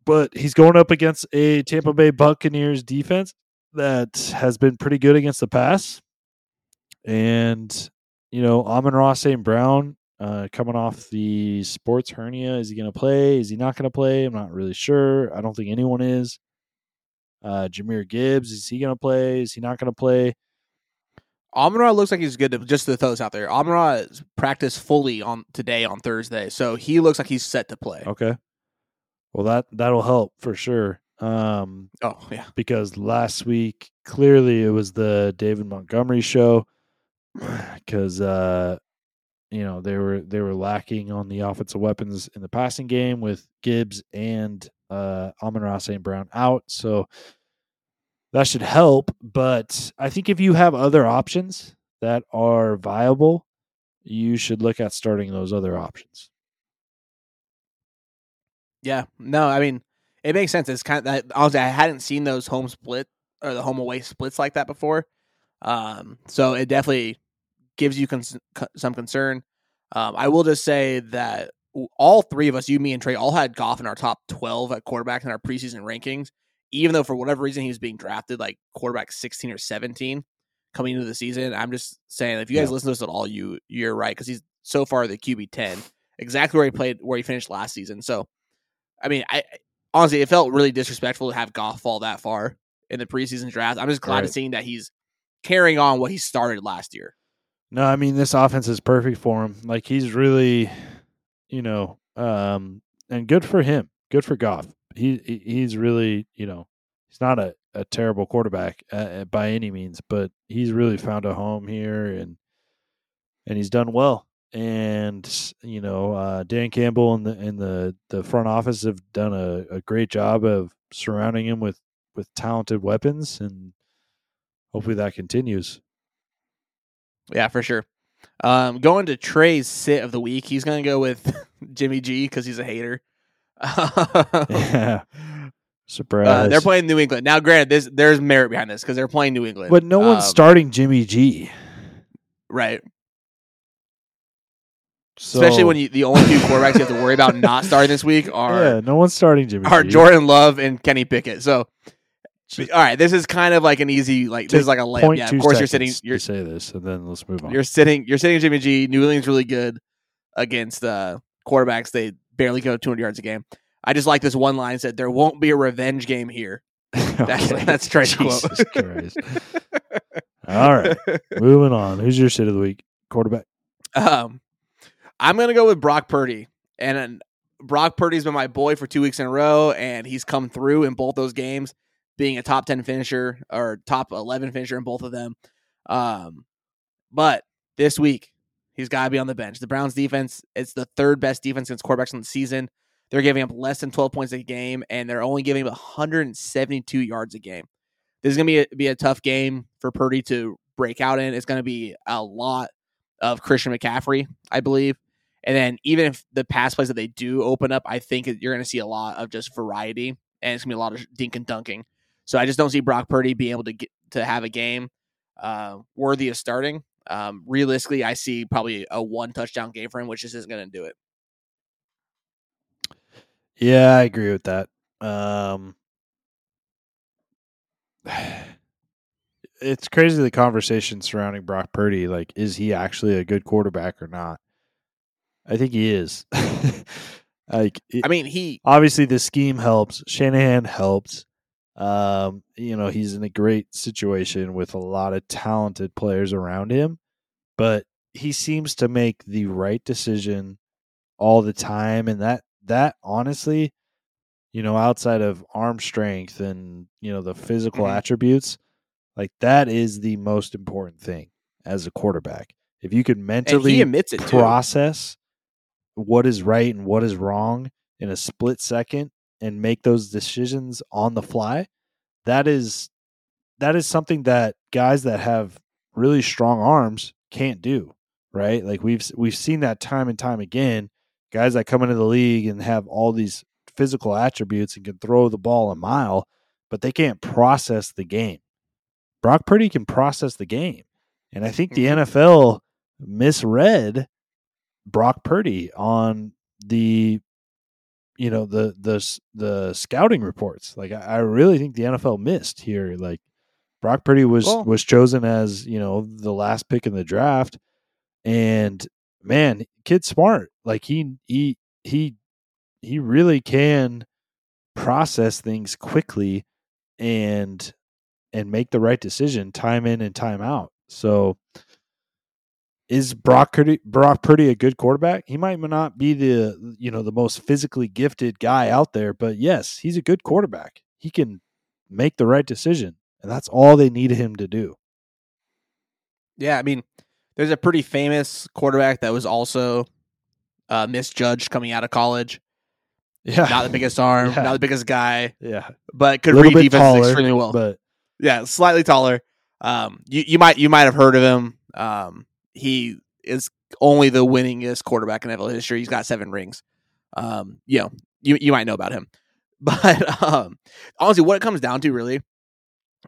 But he's going up against a Tampa Bay Buccaneers defense that has been pretty good against the pass. And, you know, Amon-Ra St. Brown uh, coming off the sports hernia. Is he going to play? Is he not going to play? I'm not really sure. I don't think anyone is. Uh, Jahmyr Gibbs, is he going to play? Is he not going to play? Amon-Ra looks like he's good. To, just to throw this out there, Amon-Ra practiced fully on today on Thursday, so he looks like he's set to play. Okay. Well, that that'll help for sure. Um, oh yeah, because last week clearly it was the David Montgomery show <sighs> because uh, you know they were they were lacking on the offensive weapons in the passing game with Gibbs and uh, Amon-Ra St. Brown out. So that should help. But I think if you have other options that are viable, you should look at starting those other options. Yeah, no, I mean it makes sense. It's kind of that. Honestly, I hadn't seen those home split or the home away splits like that before, um, so it definitely gives you cons- some concern. Um, I will just say that all three of us, you, me, and Trey, all had Goff in our top twelve at quarterback in our preseason rankings even though for whatever reason he was being drafted like quarterback 16 or 17 coming into the season. I'm just saying if you guys yeah. listen to this at all, you you're right because he's so far the QB 10, exactly where he played, where he finished last season. So, I mean, I honestly it felt really disrespectful to have Goff fall that far in the preseason draft. I'm just glad right. to seeing that he's carrying on what he started last year. No, I mean this offense is perfect for him. Like he's really, you know, um, and good for him. Good for Goff he he's really you know he's not a, a terrible quarterback uh, by any means, but he's really found a home here and and he's done well. And you know, uh, Dan Campbell and the and the the front office have done a, a great job of surrounding him with with talented weapons, and hopefully that continues. Yeah, for sure. Um, going to Trey's sit of the week, he's going to go with <laughs> Jimmy G because he's a hater. <laughs> yeah. Surprise! Uh, they're playing New England now. Granted, this there's merit behind this because they're playing New England, but no one's Um, starting Jimmy G. right. So, Especially when you, the only two quarterbacks you have to worry about not starting this week <laughs> are yeah, no one's starting Jimmy are G. Jordan Love and Kenny Pickett. So, all right, this is kind of like an easy like this is like a layup. Yeah, of course you're sitting you're say this, and then let's move on. you're sitting you're sitting Jimmy G. New England's really good against uh, quarterbacks. They barely go 200 yards a game. I just like this one line said there won't be a revenge game here. <laughs> That's Okay. that's Trey's <laughs> quote. <laughs> All right, moving on. Who's your shit of the week? Quarterback. Um, I'm gonna go with Brock Purdy, and uh, Brock Purdy's been my boy for two weeks in a row, and he's come through in both those games, being a top ten finisher or top eleven finisher in both of them. Um, but this week he's got to be on the bench. The Browns defense it's the third best defense against quarterbacks in the season. They're giving up less than 12 points a game, and they're only giving up 172 yards a game. This is gonna be a, be a tough game for Purdy to break out in. It's gonna be a lot of Christian McCaffrey, I believe. And then even if the pass plays that they do open up, I think you're going to see a lot of just variety, and it's going to be a lot of dink and dunking. So I just don't see Brock Purdy being able to get to have a game uh, worthy of starting. Um, realistically, I see probably a one touchdown game for him, which just isn't going to do it. Yeah, I agree with that. Um, it's crazy the conversation surrounding Brock Purdy. Like, is he actually a good quarterback or not? I think he is. <laughs> like, it- I mean, he obviously the scheme helps. Shanahan helps. Um, you know, he's in a great situation with a lot of talented players around him, but he seems to make the right decision all the time and that that honestly, you know, outside of arm strength and, you know, the physical Mhm. attributes, like that is the most important thing as a quarterback. If you can mentally it too. process what is right and what is wrong in a split second and make those decisions on the fly that is that is something that guys that have really strong arms can't do right? Like we've we've seen that time and time again. Guys that come into the league and have all these physical attributes and can throw the ball a mile but they can't process the game. Brock Purdy can process the game and I think the Mhm. NFL misread Brock Purdy on the you know the the the scouting reports. Like I, I really think the NFL missed here. Like Brock Purdy was Well- was chosen as you know the last pick in the draft, and man, kid smart. Like he he he he really can process things quickly and and make the right decision time in and time out. So is Brock Purdy, Brock Purdy a good quarterback? He might not be the you know the most physically gifted guy out there, but yes, he's a good quarterback. He can make the right decision, and that's all they need him to do. Yeah, I mean, there's a pretty famous quarterback that was also uh, misjudged coming out of college. Yeah, Not the biggest <laughs> arm, Yeah. not the biggest guy, yeah, but could read defenses taller, extremely well. but yeah, slightly taller. Um, you you might you might have heard of him. Um, he is only the winningest quarterback in NFL history. He's got seven rings. Um, you know, you you might know about him, <laughs> but um, honestly, what it comes down to really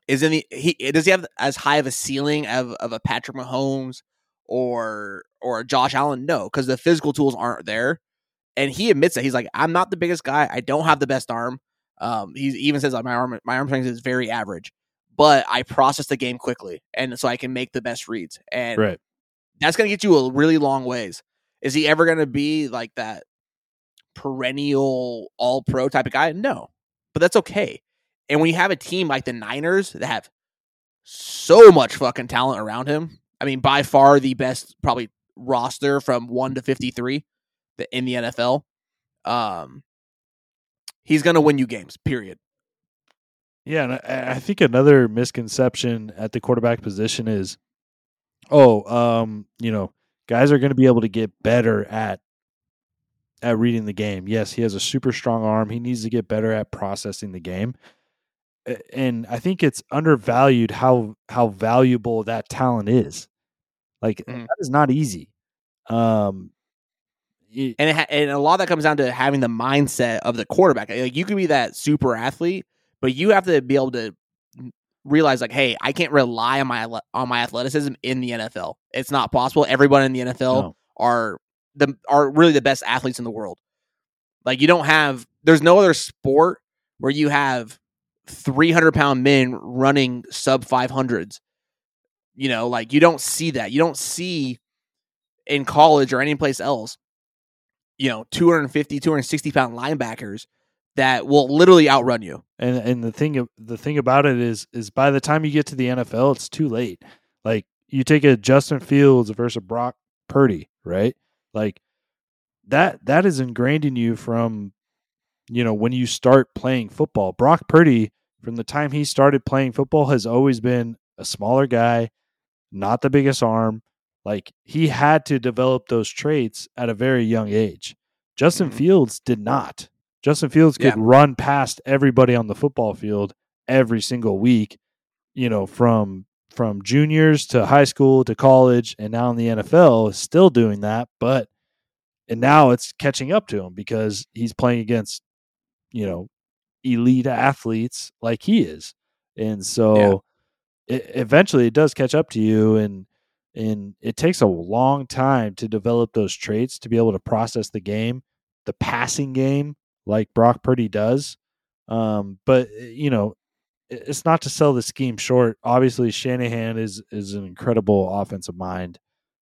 is in the he does he have as high of a ceiling of of a Patrick Mahomes or or Josh Allen? No, because the physical tools aren't there. And he admits that he's like, I'm not the biggest guy. I don't have the best arm. Um, he even says like my arm my arm strength is very average, but I process the game quickly, and so I can make the best reads. And right, that's going to get you a really long ways. Is he ever going to be like that perennial all pro type of guy? No, but that's okay. And when you have a team like the Niners that have so much fucking talent around him, I mean, by far the best probably roster from one to 53 in the NFL, um, he's going to win you games, period. yeah. And I, I think another misconception at the quarterback position is, oh, um, you know, guys are going to be able to get better at at reading the game. Yes, he has a super strong arm. He needs to get better at processing the game. And I think it's undervalued how how valuable that talent is. Like Mhm. that is not easy. Um y- and it ha- and a lot of that comes down to having the mindset of the quarterback. Like you could be that super athlete, but you have to be able to realize like, hey, I can't rely on my on my athleticism in the NFL. It's not possible. Everyone in the NFL no. are the are really the best athletes in the world. Like you don't have there's no other sport where you have 300 pound men running sub 500s. You know, like you don't see that. You don't see in college or any place else, you know, 250, 260 pound linebackers that will literally outrun you. And and the thing the thing about it is is by the time you get to the NFL, it's too late. Like you take a Justin Fields versus Brock Purdy, right? Like that that is ingrained in you from you know when you start playing football. Brock Purdy from the time he started playing football has always been a smaller guy, not the biggest arm. Like he had to develop those traits at a very young age. Justin Mhm. Fields did not. Justin Fields could Yeah. run past everybody on the football field every single week, you know, from from juniors to high school to college and now in the NFL is still doing that, but and now it's catching up to him because he's playing against, you know, elite athletes like he is. And so it, eventually it does catch up to you and and it takes a long time to develop those traits to be able to process the game, the passing game like Brock Purdy does. Um, but eh, you know, it's not to sell the scheme short. Obviously, Shanahan is is an incredible offensive mind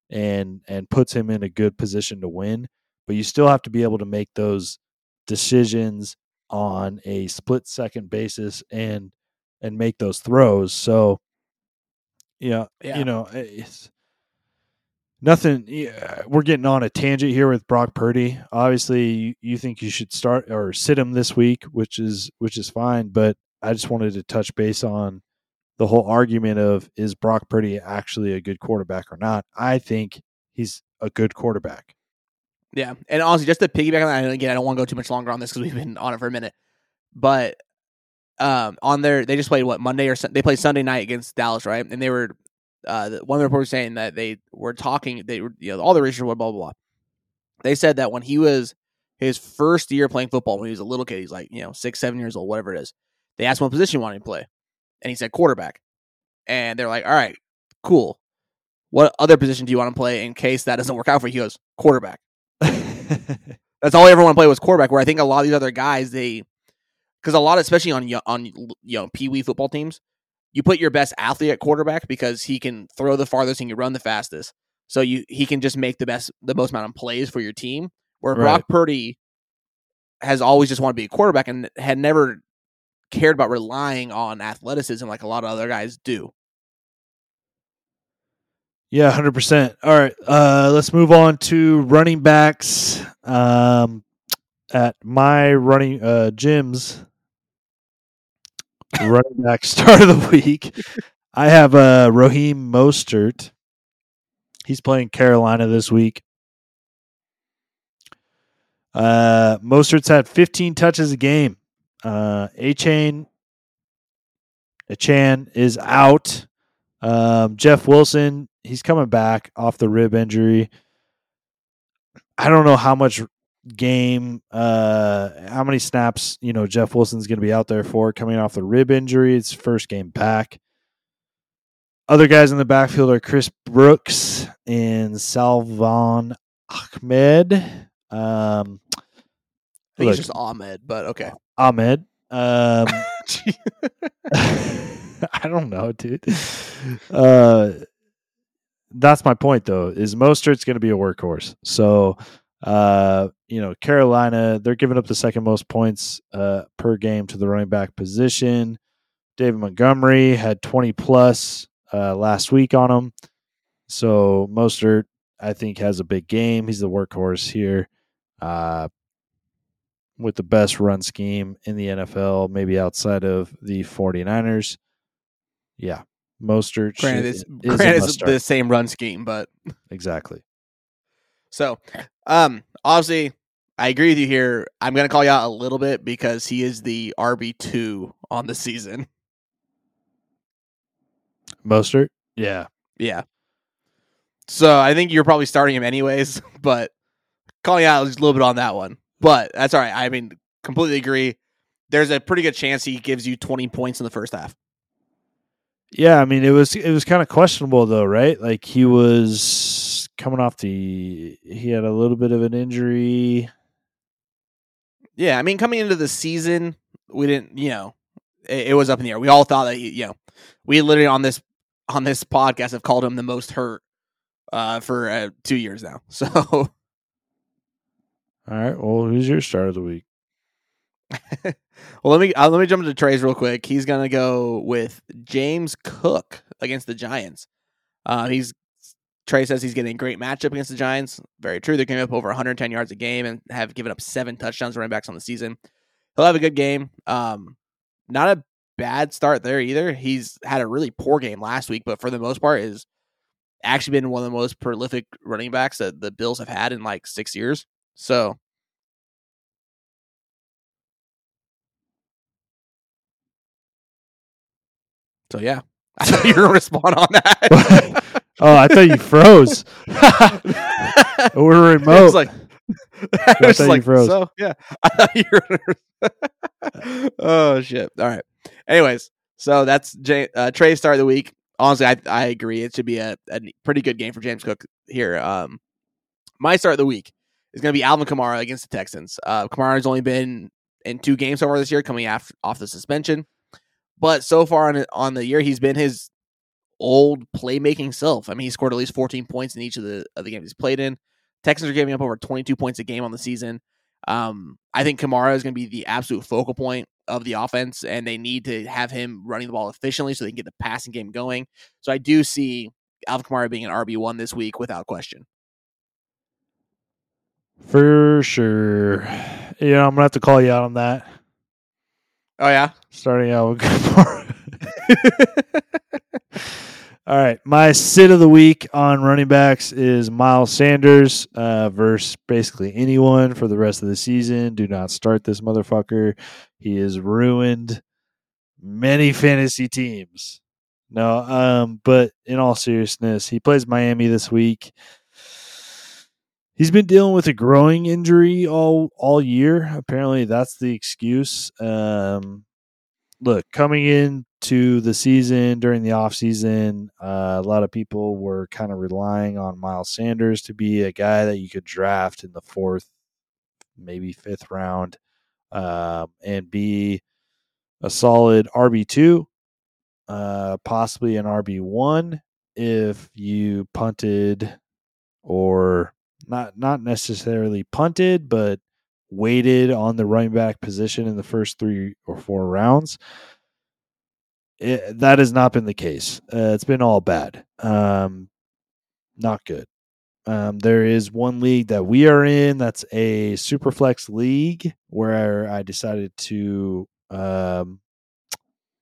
and and puts him in a good position to win. But you still have to be able to make those decisions on a split second basis and and make those throws. So yeah, Yeah. you know, it's nothing. We're getting on a tangent here with Brock Purdy. Obviously, you, think you should start or sit him this week, which is which is fine. But I just wanted to touch base on the whole argument of is Brock Purdy actually a good quarterback or not? I think he's a good quarterback. Yeah, and honestly, just to piggyback on that, again, I don't want to go too much longer on this because we've been on it for a minute. But um, on their, they just played what Monday or they played Sunday night against Dallas, right? And they were uh, one of the reporters saying that they were talking, they were you know all the research, blah blah blah. They said that when he was his first year playing football, when he was a little kid, he's like you know six, seven years old, whatever it is. They asked him what position he wanted to play, and he said quarterback. And they're like, all right, cool. What other position do you want to play in case that doesn't work out for you? He goes quarterback. <laughs> That's all I ever want to play was quarterback. Where I think a lot of these other guys, they, because a lot, especially on on you know pee wee football teams, you put your best athlete at quarterback because he can throw the farthest and you run the fastest. So you he can just make the best the most amount of plays for your team. Where Brock Purdy has always just wanted to be a quarterback and had never cared about relying on athleticism like a lot of other guys do. Yeah, hundred percent. All right, uh, let's move on to running backs. Um, at my running uh, gyms, running back <laughs> start of the week, I have uh, Raheem Mostert. He's playing Carolina this week. Uh, Mostert's had 15 touches a game. Uh, Achane, a Chan is out. Um, Jeff Wilson, he's coming back off the rib injury. I don't know how much game, uh, how many snaps, you know, Jeff Wilson's going to be out there for coming off the rib injury. It's first game back. Other guys in the backfield are Chris Brooks and Salvon Ahmed. Um, I think Look. it's just Ahmed, but okay. Ahmed. Um, <laughs> <laughs> I don't know, dude. Uh, that's my point, though. Is Mostert's going to be a workhorse? So, uh, you know, Carolina they're giving up the second most points uh, per game to the running back position. David Montgomery had twenty plus uh, last week on him. So Mostert, I think, has a big game. He's the workhorse here. Uh, with the best run scheme in the NFL, maybe outside of the 49ers. Yeah. Mostert Granted, should- it's, is granted, it's the same run scheme, but exactly. So, um, obviously, I agree with you here. I'm gonna call you out a little bit because he is the RB two on the season. Mostert? Yeah. Yeah. So I think you're probably starting him anyways, <laughs> but calling out just a little bit on that one, but that's all right. I mean, completely agree. There's a pretty good chance he gives you 20 points in the first half. Yeah, I mean it was it was kind of questionable though, right? Like he was coming off the he had a little bit of an injury. Yeah, I mean coming into the season, we didn't, you know, it, it was up in the air. We all thought that he, you know, we literally on this on this podcast have called him the most hurt uh, for uh, two years now. <laughs> So, all right. Well, who's your start of the week? <laughs> well, let me uh, let me jump into Trey's real quick. He's gonna go with James Cook against the Giants. Uh, he's Trey says he's getting a great matchup against the Giants. Very true. They're giving up over 110 yards a game and have given up seven touchdowns to running backs on the season. He'll have a good game. Um, not a bad start there either. He's had a really poor game last week, but for the most part, is actually been one of the most prolific running backs that the Bills have had in like six years. So So yeah, <laughs> I thought you were gonna <laughs> respond on that. <laughs> oh, I thought you froze. <laughs> <laughs> We're remote. It's like, <laughs> I was like, froze. so yeah, I thought you were. oh shit! All right. Anyways, so that's Jay, uh, Trey's start of the week. Honestly, I I agree. It should be a, a pretty good game for James Cook here. Um, my start of the week is going to be Alvin Kamara against the Texans. Uh, Kamara has only been in two games so far this year, coming off off the suspension. But so far on on the year, he's been his old playmaking self. I mean, he scored at least 14 points in each of the of the games he's played in. Texans are giving up over 22 points a game on the season. Um, I think Kamara is going to be the absolute focal point of the offense, and they need to have him running the ball efficiently so they can get the passing game going. So I do see Alvin Kamara being an RB one this week without question. For sure. Yeah, I'm gonna have to call you out on that. Oh yeah, starting out with Kamara. <laughs> All right, my sit of the week on running backs is Miles Sanders uh, versus basically anyone for the rest of the season. Do not start this motherfucker. He has ruined many fantasy teams. No, um, but in all seriousness, he plays Miami this week. He's been dealing with a growing injury all all year. Apparently, that's the excuse. Um, look, coming into the season during the offseason, uh, a lot of people were kind of relying on Miles Sanders to be a guy that you could draft in the fourth, maybe fifth round, uh, and be a solid RB2, uh, possibly an RB1 if you punted or not not necessarily punted, but waited on the running back position in the first three or four rounds. It, that has not been the case. Uh, it's been all bad. Um, not good. Um, there is one league that we are in that's a superflex league where I decided to um,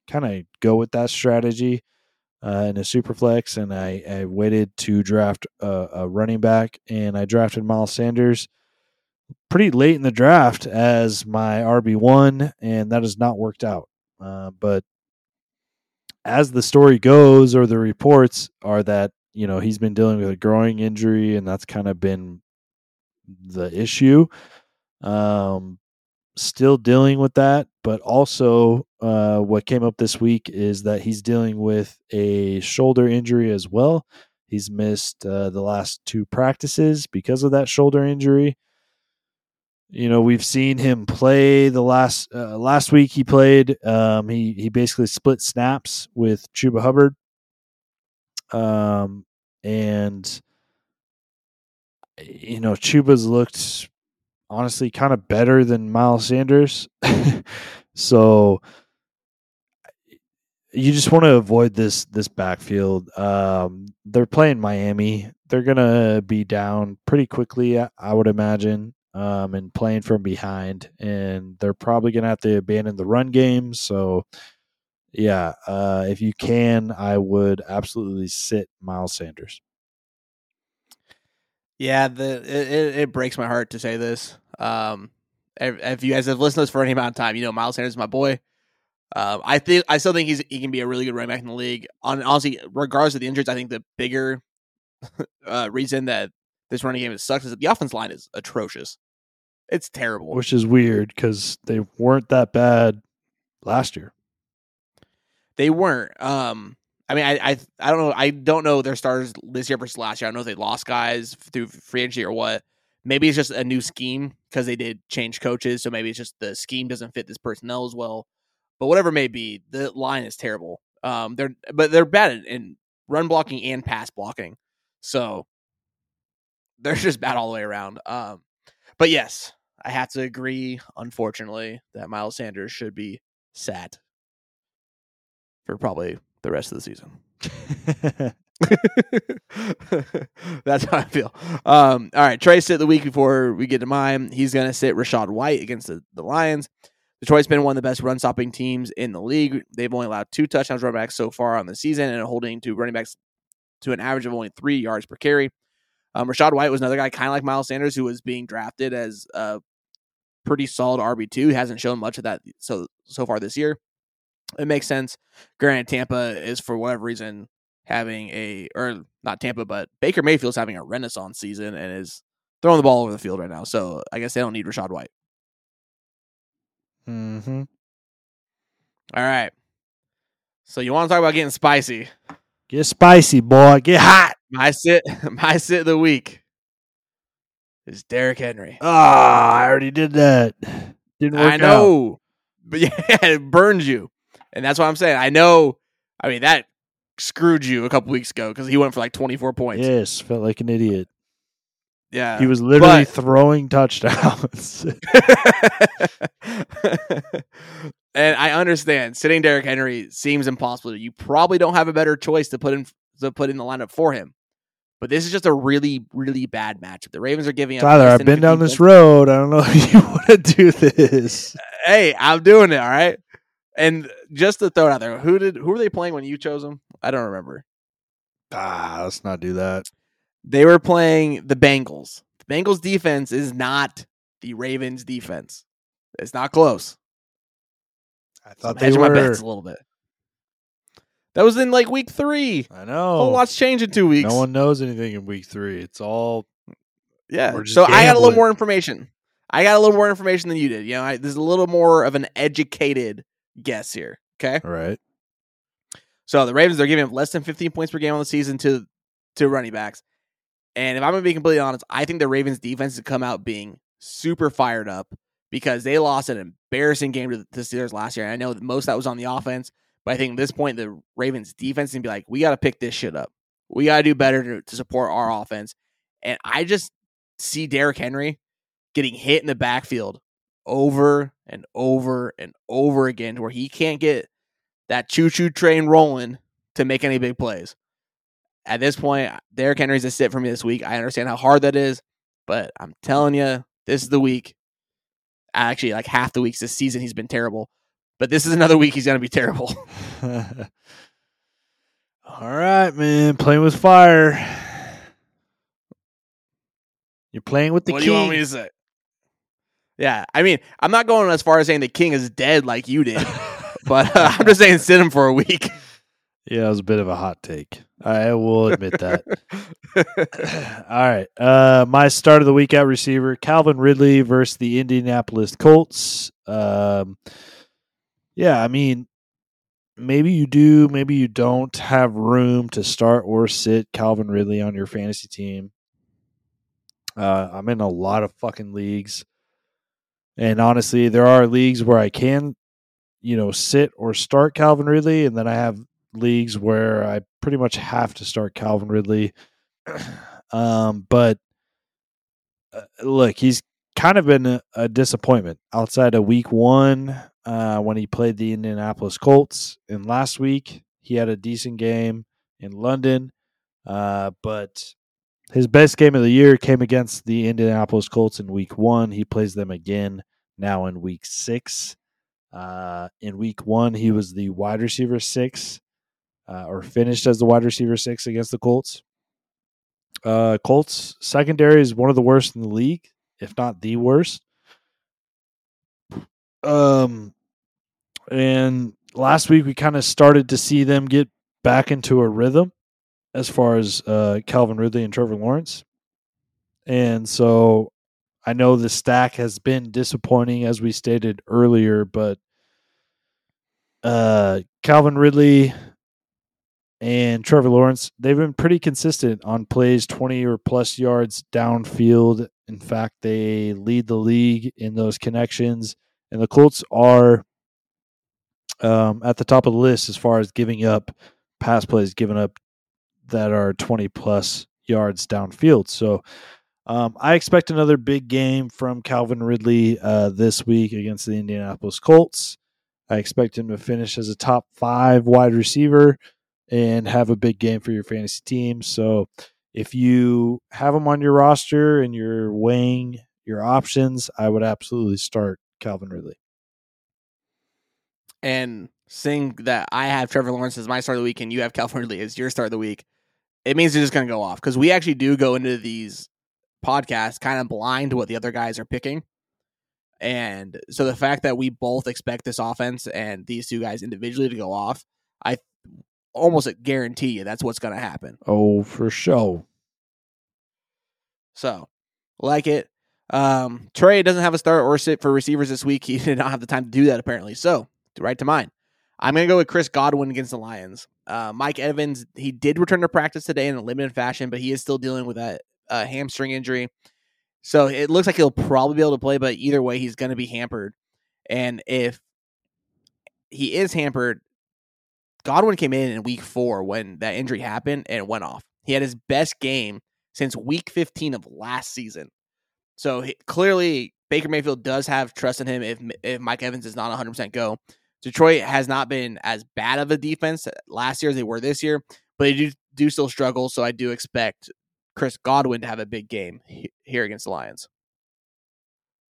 kind of go with that strategy uh, in a superflex, and I, I waited to draft a, a running back, and I drafted Miles Sanders pretty late in the draft as my RB1, and that has not worked out. Uh, but as the story goes, or the reports are that, you know, he's been dealing with a growing injury, and that's kind of been the issue. Um, still dealing with that, but also uh, what came up this week is that he's dealing with a shoulder injury as well. He's missed uh, the last two practices because of that shoulder injury. You know, we've seen him play the last uh, last week. He played. Um, he he basically split snaps with Chuba Hubbard, um, and you know Chuba's looked honestly kind of better than Miles Sanders. <laughs> so you just want to avoid this this backfield. Um, they're playing Miami. They're gonna be down pretty quickly, I would imagine um, and playing from behind, and they're probably going to have to abandon the run game. So, yeah, uh, if you can, I would absolutely sit Miles Sanders. Yeah, the it, it breaks my heart to say this. Um, if you guys have listened to us for any amount of time, you know Miles Sanders is my boy. Um, I think I still think he's he can be a really good running back in the league. On honestly, regardless of the injuries, I think the bigger <laughs> uh, reason that this running game. It sucks. is that The offense line is atrocious. It's terrible. which is weird because they weren't that bad last year. They weren't. Um, I mean, I, I I don't know. I don't know their stars this year versus last year. I don't know if they lost guys through free agency or what. Maybe it's just a new scheme because they did change coaches. So maybe it's just the scheme doesn't fit this personnel as well. But whatever it may be, the line is terrible. Um, they're but they're bad in, in run blocking and pass blocking. So they're just bad all the way around. Um, but yes, I have to agree, unfortunately, that Miles Sanders should be sat for probably the rest of the season. <laughs> That's how I feel. Um, all right, Trey sit the week before we get to mine. He's going to sit Rachaad White against the, the Lions. Detroit's been one of the best run stopping teams in the league. They've only allowed two touchdowns running backs so far on the season and holding to running backs to an average of only three yards per carry. Um, Rachaad White was another guy, kind of like Miles Sanders, who was being drafted as a pretty solid RB two. He hasn't shown much of that so so far this year. It makes sense. Granted, Tampa is for whatever reason having a or not Tampa, but Baker Mayfield's having a renaissance season and is throwing the ball over the field right now. So I guess they don't need Rachaad White. mm-hmm. All right. So you want to talk about getting spicy? Get spicy, boy. Get hot. My sit, <laughs> my sit of the week is Derrick Henry. Ah, I already did that. Didn't work I know, <laughs> but yeah, <laughs> it burns you, and that's what I'm saying. I know. I mean that screwed you a couple weeks ago because he went for like 24 points. Yes, felt like an idiot. Yeah, He was literally but- throwing touchdowns. and I understand sitting Derrick Henry seems impossible. You probably don't have a better choice to put in to put in the lineup for him. But this is just a really, really bad matchup. The Ravens are giving up. Tyler, I've been down this road. I don't know <laughs> if you want to do this. Hey, I'm doing it. All right. And just to throw it out there, who did who were they playing when you chose them? I don't remember. Ah, let's not do that. They were playing the Bengals. The Bengals defense is not the Ravens defense. It's not close. I So thought they hedging were. my bets a little bit. That was in like week three. I know. A whole lot's changed in two weeks. No one knows anything in week three. It's all yeah. So I got a little more information. I got a little more information than you did. You know, I, there's a little more of an educated guess here. Okay. all right. So the Ravens are giving up less than 15 points per game on the season to to running backs. And if I'm gonna be completely honest, I think the Ravens defense has come out being super fired up because they lost an embarrassing game to the Steelers last year. And I know that most of that was on the offense, but I think at this point the Ravens defense can be like, we got to pick this shit up. We got to do better to, to support our offense. And I just see Derrick Henry getting hit in the backfield over and over and over again, where he can't get that choo choo train rolling to make any big plays. At this point, Derrick Henry's a sit for me this week. I understand how hard that is, but I'm telling you, this is the week. Actually, like half the weeks this season, he's been terrible. But this is another week he's going to be terrible. <laughs> all right, man. Playing with fire. You're playing with the what do king. you want me to say? Yeah, I mean, I'm not going as far as saying the king is dead like you did, <laughs> but uh, I'm just saying sit him for a week. yeah, it was a bit of a hot take. I will admit that. <laughs> <clears throat> All right. Uh, my start of the week at receiver, Calvin Ridley versus the Indianapolis Colts. Um, yeah, I mean, maybe you do, maybe you don't have room to start or sit Calvin Ridley on your fantasy team. Uh, I'm in a lot of fucking leagues. And honestly, there are leagues where I can, you know, sit or start Calvin Ridley, and then I have leagues where I pretty much have to start Calvin Ridley. <clears throat> um, but uh, look, he's kind of been a, a disappointment outside of week one uh, when he played the Indianapolis Colts. And last week, he had a decent game in London. Uh, but his best game of the year came against the Indianapolis Colts in week one. He plays them again now in week six. Uh, in week one, he was the wide receiver six, uh, or finished as the wide receiver six against the Colts. Uh, Colts secondary is one of the worst in the league, if not the worst. Um, and last week we kind of started to see them get back into a rhythm as far as uh, Calvin Ridley and Trevor Lawrence. And so I know the stack has been disappointing as we stated earlier, but uh Calvin Ridley and Trevor Lawrence, they've been pretty consistent on plays 20 or plus yards downfield. In fact, they lead the league in those connections. And the Colts are um, at the top of the list as far as giving up pass plays, giving up that are 20 plus yards downfield. So um, I expect another big game from Calvin Ridley uh, this week against the Indianapolis Colts. I expect him to finish as a top five wide receiver and have a big game for your fantasy team. So if you have him on your roster and you're weighing your options, I would absolutely start Calvin Ridley. And seeing that I have Trevor Lawrence as my start of the week and you have Calvin Ridley as your start of the week, it means they're just going to go off because we actually do go into these podcasts kind of blind to what the other guys are picking. And so the fact that we both expect this offense and these two guys individually to go off, I almost guarantee you that's what's going to happen. Oh, for sure. So, like it. Um, Trey doesn't have a start or sit for receivers this week. <laughs> He did not have the time to do that apparently. So, right to mine. I'm going to go with Chris Godwin against the Lions. Uh, Mike Evans, he did return to practice today in a limited fashion, but he is still dealing with that uh, hamstring injury. So it looks like he'll probably be able to play, but either way, he's going to be hampered. And if he is hampered, Godwin came in in week four when that injury happened and went off. He had his best game since week 15 of last season. So he, clearly, Baker Mayfield does have trust in him if, if Mike Evans is not 100% go. Detroit has not been as bad of a defense last year as they were this year, but they do, do still struggle. So I do expect Chris Godwin to have a big game here against the Lions.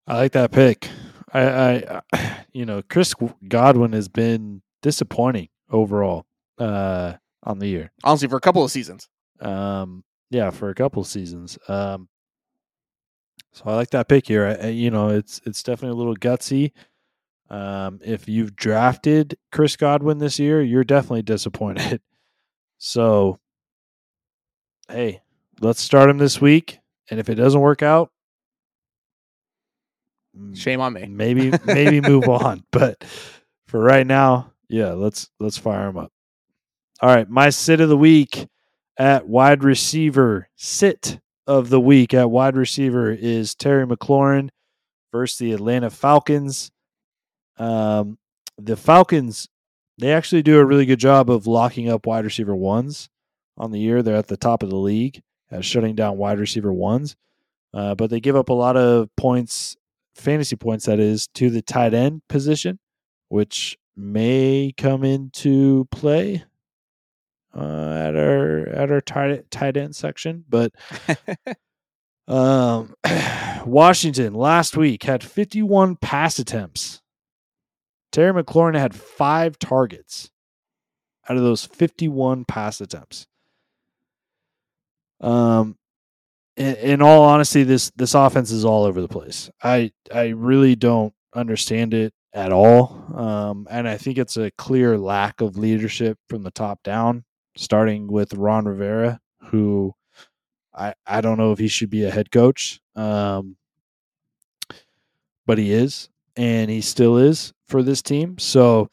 I like that pick. I, I <clears throat> you know, Chris Godwin has been disappointing overall uh, on the year. Honestly, for a couple of seasons. Um, yeah, for a couple of seasons. Um, so I like that pick here. I, you know, it's it's definitely a little gutsy. Um, if you've drafted Chris Godwin this year, you're definitely disappointed. <laughs> So, hey, let's start him this week. And if it doesn't work out, shame on me. Maybe <laughs> maybe move on. <laughs> But for right now, yeah, let's let's fire him up. All right, my sit of the week at wide receiver. Sit of the week at wide receiver is Terry McLaurin versus the Atlanta Falcons. Um, the Falcons, they actually do a really good job of locking up wide receiver ones on the year. They're at the top of the league at shutting down wide receiver ones, uh, but they give up a lot of points, fantasy points, that is, to the tight end position, which may come into play uh, at our at our tight tight end section. But <laughs> um, <clears throat> Washington last week had 51 pass attempts. Terry McLaurin had five targets out of those 51 pass attempts. Um, in, in all honesty, this this offense is all over the place. I I really don't understand it at all. Um, and I think it's a clear lack of leadership from the top down, starting with Ron Rivera, who I, I don't know if he should be a head coach, um, but he is, and he still is for this team. So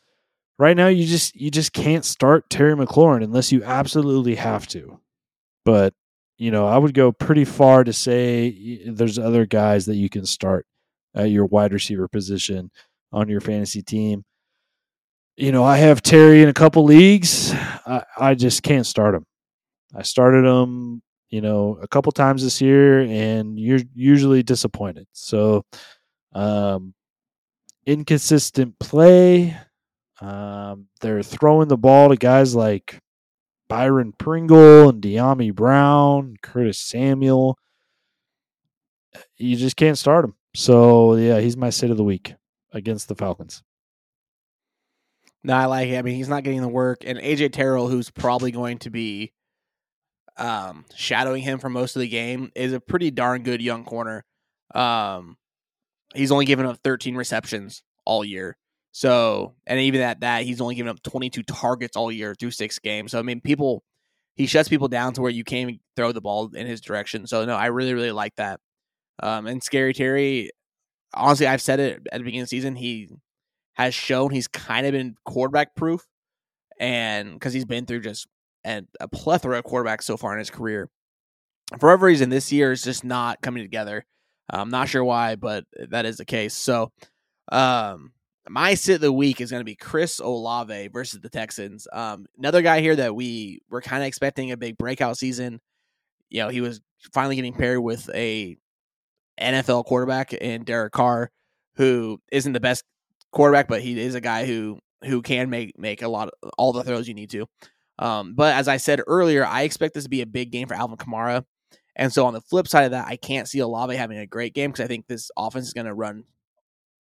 right now, you just you just can't start Terry McLaurin unless you absolutely have to. But you know, I would go pretty far to say there's other guys that you can start at your wide receiver position on your fantasy team. You know, I have Terry in a couple leagues. I, I just can't start him. I started him, you know, a couple times this year, and you're usually disappointed. So, um, inconsistent play. Um, they're throwing the ball to guys like Byron Pringle and Dyami Brown, Curtis Samuel. You just can't start him. So yeah, he's my sit of the week against the Falcons. No, I like it. I mean, he's not getting the work, and AJ Terrell, who's probably going to be um, shadowing him for most of the game, is a pretty darn good young corner. Um, he's only given up 13 receptions all year. So, and even at that, he's only given up 22 targets all year through six games. So, I mean, people, he shuts people down to where you can't even throw the ball in his direction. So no, I really really like that. Um, and Scary Terry, honestly, I've said it at the beginning of the season. He has shown he's kind of been quarterback proof, and because he's been through just and a plethora of quarterbacks so far in his career. For whatever reason, this year is just not coming together. I'm not sure why, but that is the case. So, um, my sit of the week is going to be Chris Olave versus the Texans. Um, another guy here that we were kind of expecting a big breakout season. You know, he was finally getting paired with a NFL quarterback in Derek Carr, who isn't the best quarterback, but he is a guy who who can make make a lot of all the throws you need to. Um, but as I said earlier, I expect this to be a big game for Alvin Kamara. And so on the flip side of that, I can't see Olave having a great game because I think this offense is going to run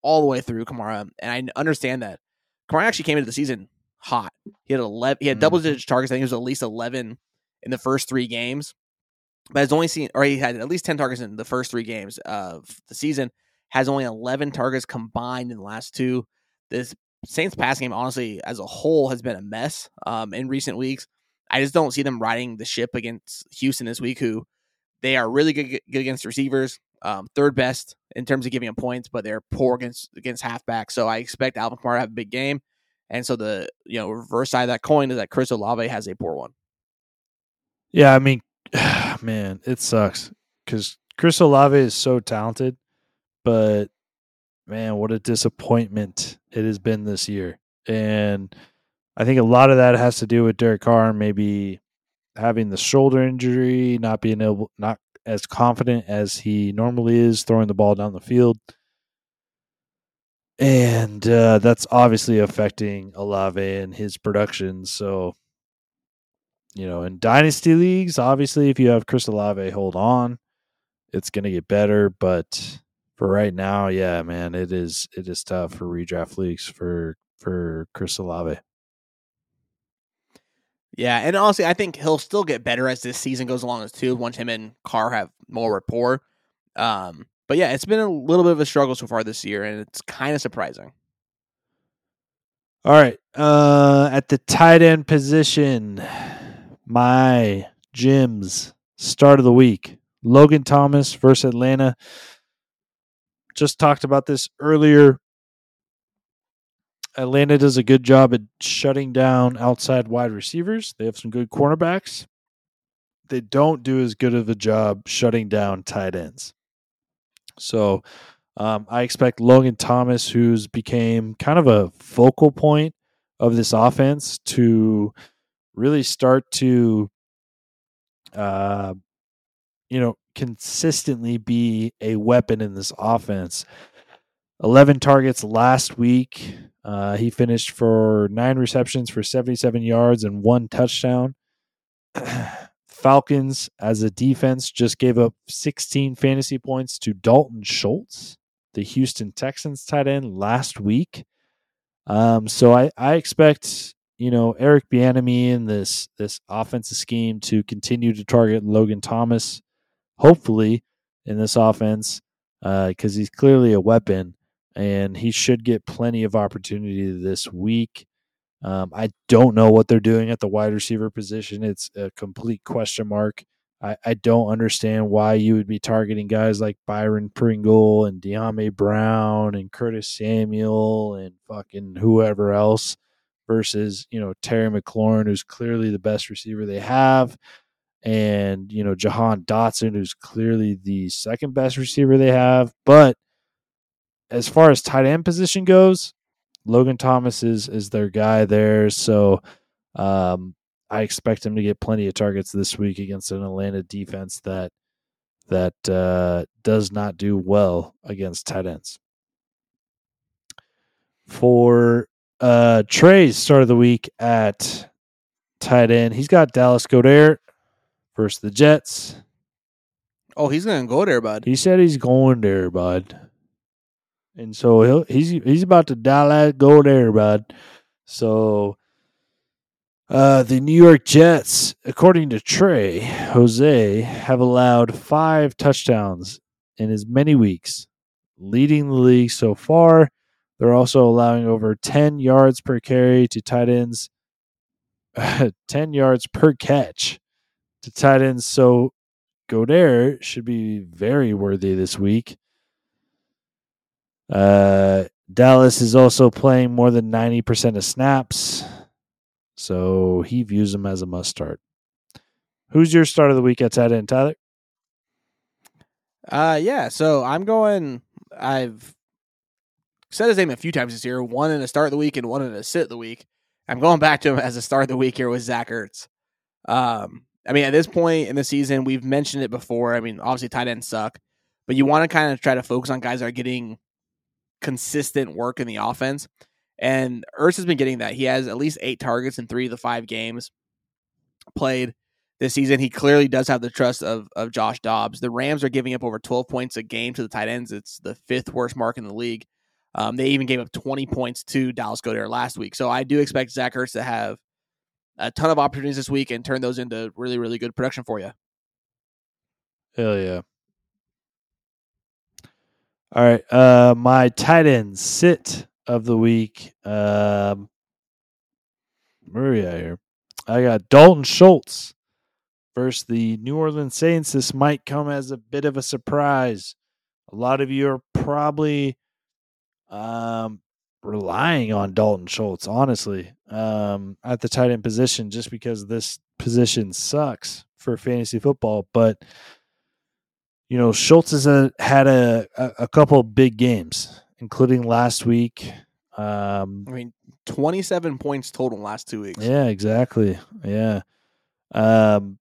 all the way through Kamara. And I understand that Kamara actually came into the season hot. He had eleven. He had double digit targets. I think it was at least eleven in the first three games. But has only seen, or he had at least ten targets in the first three games of the season. Has only eleven targets combined in the last two. This Saints pass game, honestly, as a whole, has been a mess um, in recent weeks. I just don't see them riding the ship against Houston this week, who they are really good, good against receivers, um, third best in terms of giving them points, but they're poor against against halfback. So I expect Alvin Kamara to have a big game. And so the you know reverse side of that coin is that Chris Olave has a poor one. Yeah, I mean, <sighs> man, it sucks because Chris Olave is so talented, but man, what a disappointment it has been this year. And I think a lot of that has to do with Derek Carr maybe having the shoulder injury, not being able, not as confident as he normally is throwing the ball down the field. And uh, that's obviously affecting Olave and his production. So, you know, in dynasty leagues, obviously, if you have Chris Olave, hold on, it's going to get better. But for right now, yeah, man, it is it is tough for redraft leagues for for Chris Olave. Yeah, and honestly, I think he'll still get better as this season goes along as too. Once him and Carr have more rapport. Um, but yeah, it's been a little bit of a struggle so far this year, and it's kind of surprising. All right, uh, at the tight end position, my Jim's start of the week: Logan Thomas versus Atlanta. Just talked about this earlier. Atlanta does a good job at shutting down outside wide receivers. They have some good cornerbacks. They don't do as good of a job shutting down tight ends. So um, I expect Logan Thomas, who's became kind of a focal point of this offense, to really start to, uh, you know, consistently be a weapon in this offense. 11 targets last week. Uh, he finished for nine receptions for 77 yards and one touchdown. <clears throat> Falcons, as a defense, just gave up 16 fantasy points to Dalton Schultz, the Houston Texans tight end, last week. Um, so I, I expect you know Eric Bieniemy and this this offensive scheme to continue to target Logan Thomas, hopefully in this offense, because uh, he's clearly a weapon and he should get plenty of opportunity this week. Um, I don't know what they're doing at the wide receiver position. It's a complete question mark. I, I don't understand why you would be targeting guys like Byron Pringle and Dyami Brown and Curtis Samuel and fucking whoever else versus, you know, Terry McLaurin, who's clearly the best receiver they have, and, you know, Jahan Dotson, who's clearly the second best receiver they have. But as far as tight end position goes, Logan Thomas is is their guy there. So um, I expect him to get plenty of targets this week against an Atlanta defense that that uh, does not do well against tight ends. For uh, Trey's start of the week at tight end, he's got Dallas Goedert versus the Jets. Oh, he's gonna go there, bud. He said he's going there, bud and so he'll, he's he's about to dial go there, bud. So uh, the New York Jets, according to Trey Jose, have allowed five touchdowns in as many weeks, leading the league so far. They're also allowing over 10 yards per carry to tight ends, <laughs> 10 yards per catch to tight ends. So Goedert should be very worthy this week. Uh, Dallas is also playing more than 90% of snaps. So he views him as a must start. Who's your start of the week at tight end, Tyler? Uh, yeah. So I'm going. I've said his name a few times this year. One in a start of the week and one in a sit of the week. I'm going back to him as a start of the week here with Zach Ertz. Um, I mean, at this point in the season, we've mentioned it before. I mean, obviously tight ends suck, but you want to kind of try to focus on guys that are getting consistent work in the offense. And Ertz has been getting that. He has at least eight targets in three of the five games played this season. He clearly does have the trust of of Josh Dobbs. The Rams are giving up over 12 points a game to the tight ends. It's the fifth worst mark in the league. Um, they even gave up 20 points to Dallas Goedert last week. So I do expect Zach Ertz to have a ton of opportunities this week and turn those into really, really good production for you. Hell yeah. All right. Uh my tight end sit of the week. Um at here? I got Dalton Schultz versus the New Orleans Saints. This might come as a bit of a surprise. A lot of you are probably um relying on Dalton Schultz, honestly, um, at the tight end position, just because this position sucks for fantasy football. But you know, Schultz has a, had a, a, couple big games, including last week. Um, I mean, 27 points total last two weeks. yeah, exactly. Yeah. Um,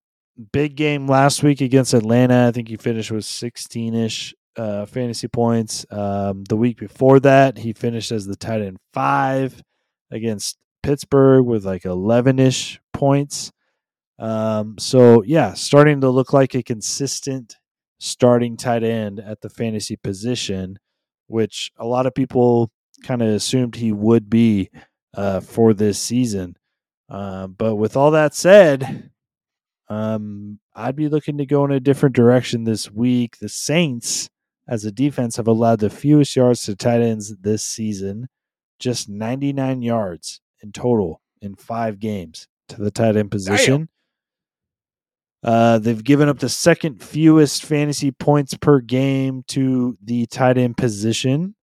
big game last week against Atlanta. I think he finished with 16 ish uh, fantasy points. Um, the week before that, he finished as the tight end five against Pittsburgh with like 11 ish points. Um, so, yeah, starting to look like a consistent starting tight end at the fantasy position, which a lot of people kind of assumed he would be uh, for this season. Uh, but with all that said, um, I'd be looking to go in a different direction this week. The Saints, as a defense, have allowed the fewest yards to tight ends this season, just 99 yards in total in five games to the tight end position. Uh, they've given up the second fewest fantasy points per game to the tight end position.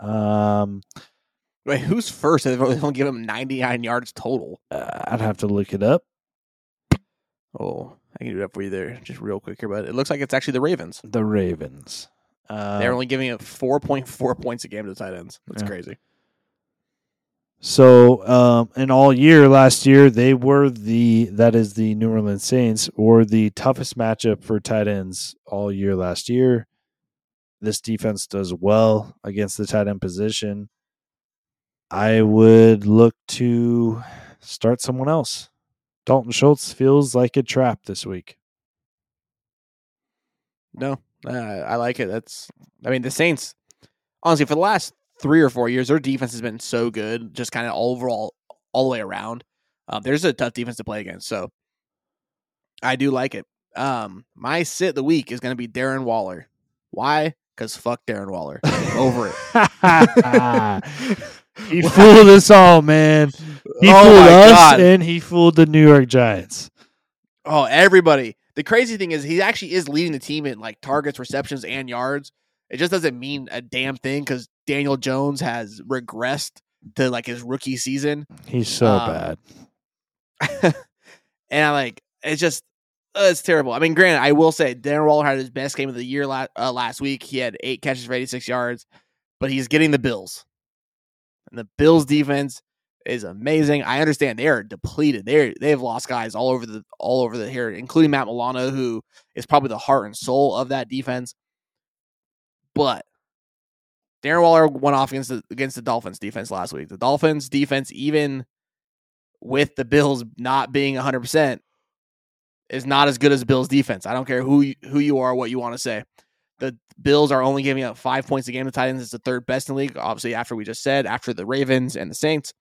Um, Wait, who's first? They've only given him 99 yards total. uh, I'd have to look it up. Oh, I can do it up for you there just real quick here, but it looks like it's actually the Ravens. The Ravens. Uh, They're only giving up 4.4 points a game to the tight ends. That's Yeah. crazy. So, um, and all year last year, they were the that is the New Orleans Saints were the toughest matchup for tight ends all year last year. This defense does well against the tight end position. I would look to start someone else. Dalton Schultz feels like a trap this week. No, uh, I like it. That's, I mean, the Saints, honestly, for the last three or four years, their defense has been so good, just kind of overall, all the way around. Um, there's a tough defense to play against. So I do like it. Um, my sit of the week is going to be Darren Waller. Why? Because fuck Darren Waller. Over it. <laughs> he <laughs> fooled us all, man. He Oh fooled us God. and he fooled the New York Giants. Oh, everybody. The crazy thing is he actually is leading the team in like targets, receptions, and yards. It just doesn't mean a damn thing because Daniel Jones has regressed to like his rookie season. He's so Um, bad. <laughs> and I like it's just uh, it's terrible. I mean, granted, I will say Darren Waller had his best game of the year la- uh, last week. He had eight catches for 86 yards, but he's getting the Bills. And the Bills defense is amazing. I understand they are depleted. They they have lost guys all over the all over the here, including Matt Milano, who is probably the heart and soul of that defense. But Darren Waller went off against the against the Dolphins defense last week. The Dolphins defense, even with the Bills not being 100%, is not as good as the Bills defense. I don't care who you, who you are, what you want to say. The Bills are only giving up five points a game to tight ends. It's the third best in the league, obviously, after we just said, after the Ravens and the Saints.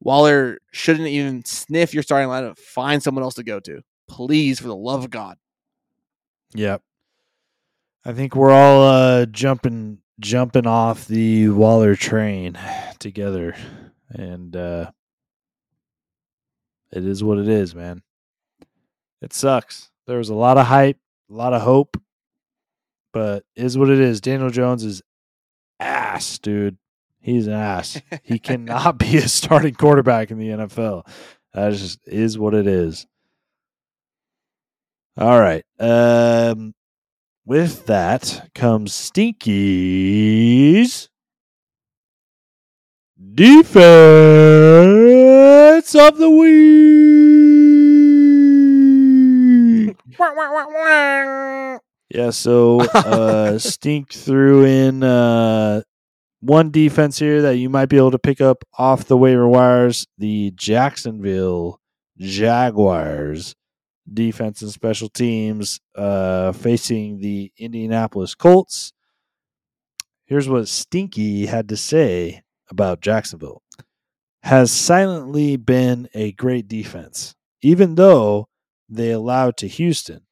Waller shouldn't even sniff your starting lineup. Find someone else to go to. Please, for the love of God. Yep. I think we're all uh, jumping jumping off the Waller train together, and uh, it is what it is, man. It sucks. There was a lot of hype, a lot of hope, but is what it is. Daniel Jones is ass, dude. He's an ass. he cannot be a starting quarterback in the NFL. That just is what it is. All right. Um, with that comes Stinky's defense of the week. <laughs> Yeah, so uh, <laughs> Stink threw in uh, one defense here that you might be able to pick up off the waiver wires the Jacksonville Jaguars defense and special teams uh, facing the Indianapolis Colts. Here's what Stinky had to say about Jacksonville. Has silently been a great defense, even though they allowed to Houston.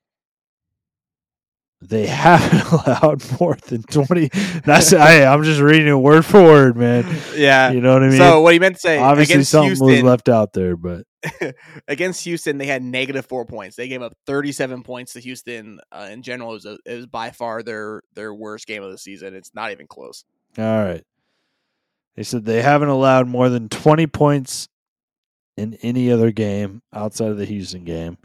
They <laughs> haven't allowed more than 20. That's I, I'm just reading it word for word, man. Yeah. You know what I mean? So what he meant to say Obviously, something was left out there, but <laughs> against Houston, they had negative four points. They gave up 37 points to Houston. Uh, in general, it was, a, it was by far their their worst game of the season. It's not even close. All right. They said they haven't allowed more than 20 points in any other game outside of the Houston game.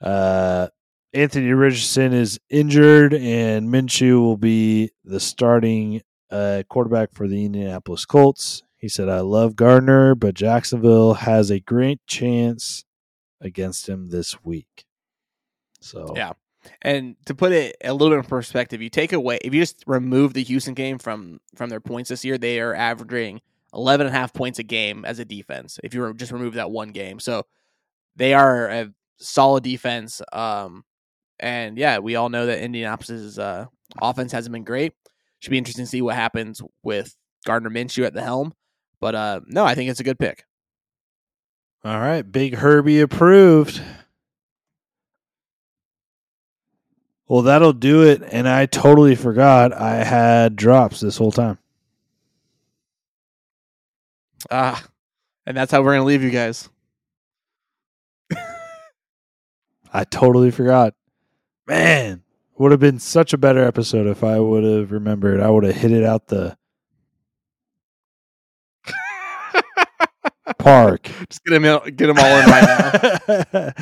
Uh, Anthony Richardson is injured, and Minshew will be the starting uh, quarterback for the Indianapolis Colts. He said, I love Gardner, but Jacksonville has a great chance against him this week. So, Yeah. And to put it a little bit in perspective, you take away if you just remove the Houston game from from their points this year, they are averaging 11 and a half points a game as a defense. If you just remove that one game, so they are a solid defense. Um, and yeah, we all know that Indianapolis's uh, offense hasn't been great. Should be interesting to see what happens with Gardner Minshew at the helm. But uh, no, I think it's a good pick. all right. Big Herbie approved. Well, that'll do it. And I totally forgot I had drops this whole time. Ah, and that's how we're gonna leave you guys. <laughs> I totally forgot. Man, would have been such a better episode if I would have remembered. I would have hit it out the <laughs> park. Just get them, get them all in right now.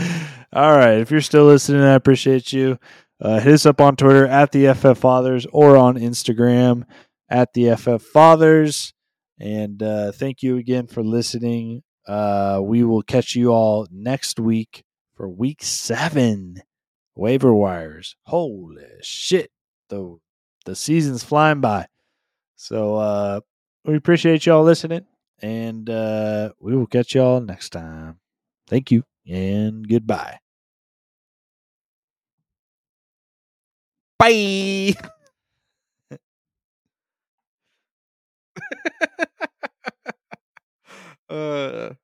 <laughs> All right. If you're still listening, I appreciate you. Uh, hit us up on Twitter at the FF Fathers or on Instagram at the FF Fathers. And uh, thank you again for listening. Uh, we will catch you all next week for week seven waiver wires. Holy shit. The, the season's flying by. So uh, we appreciate y'all listening. And uh, we will catch y'all next time. Thank you and goodbye. Bye. <laughs> uh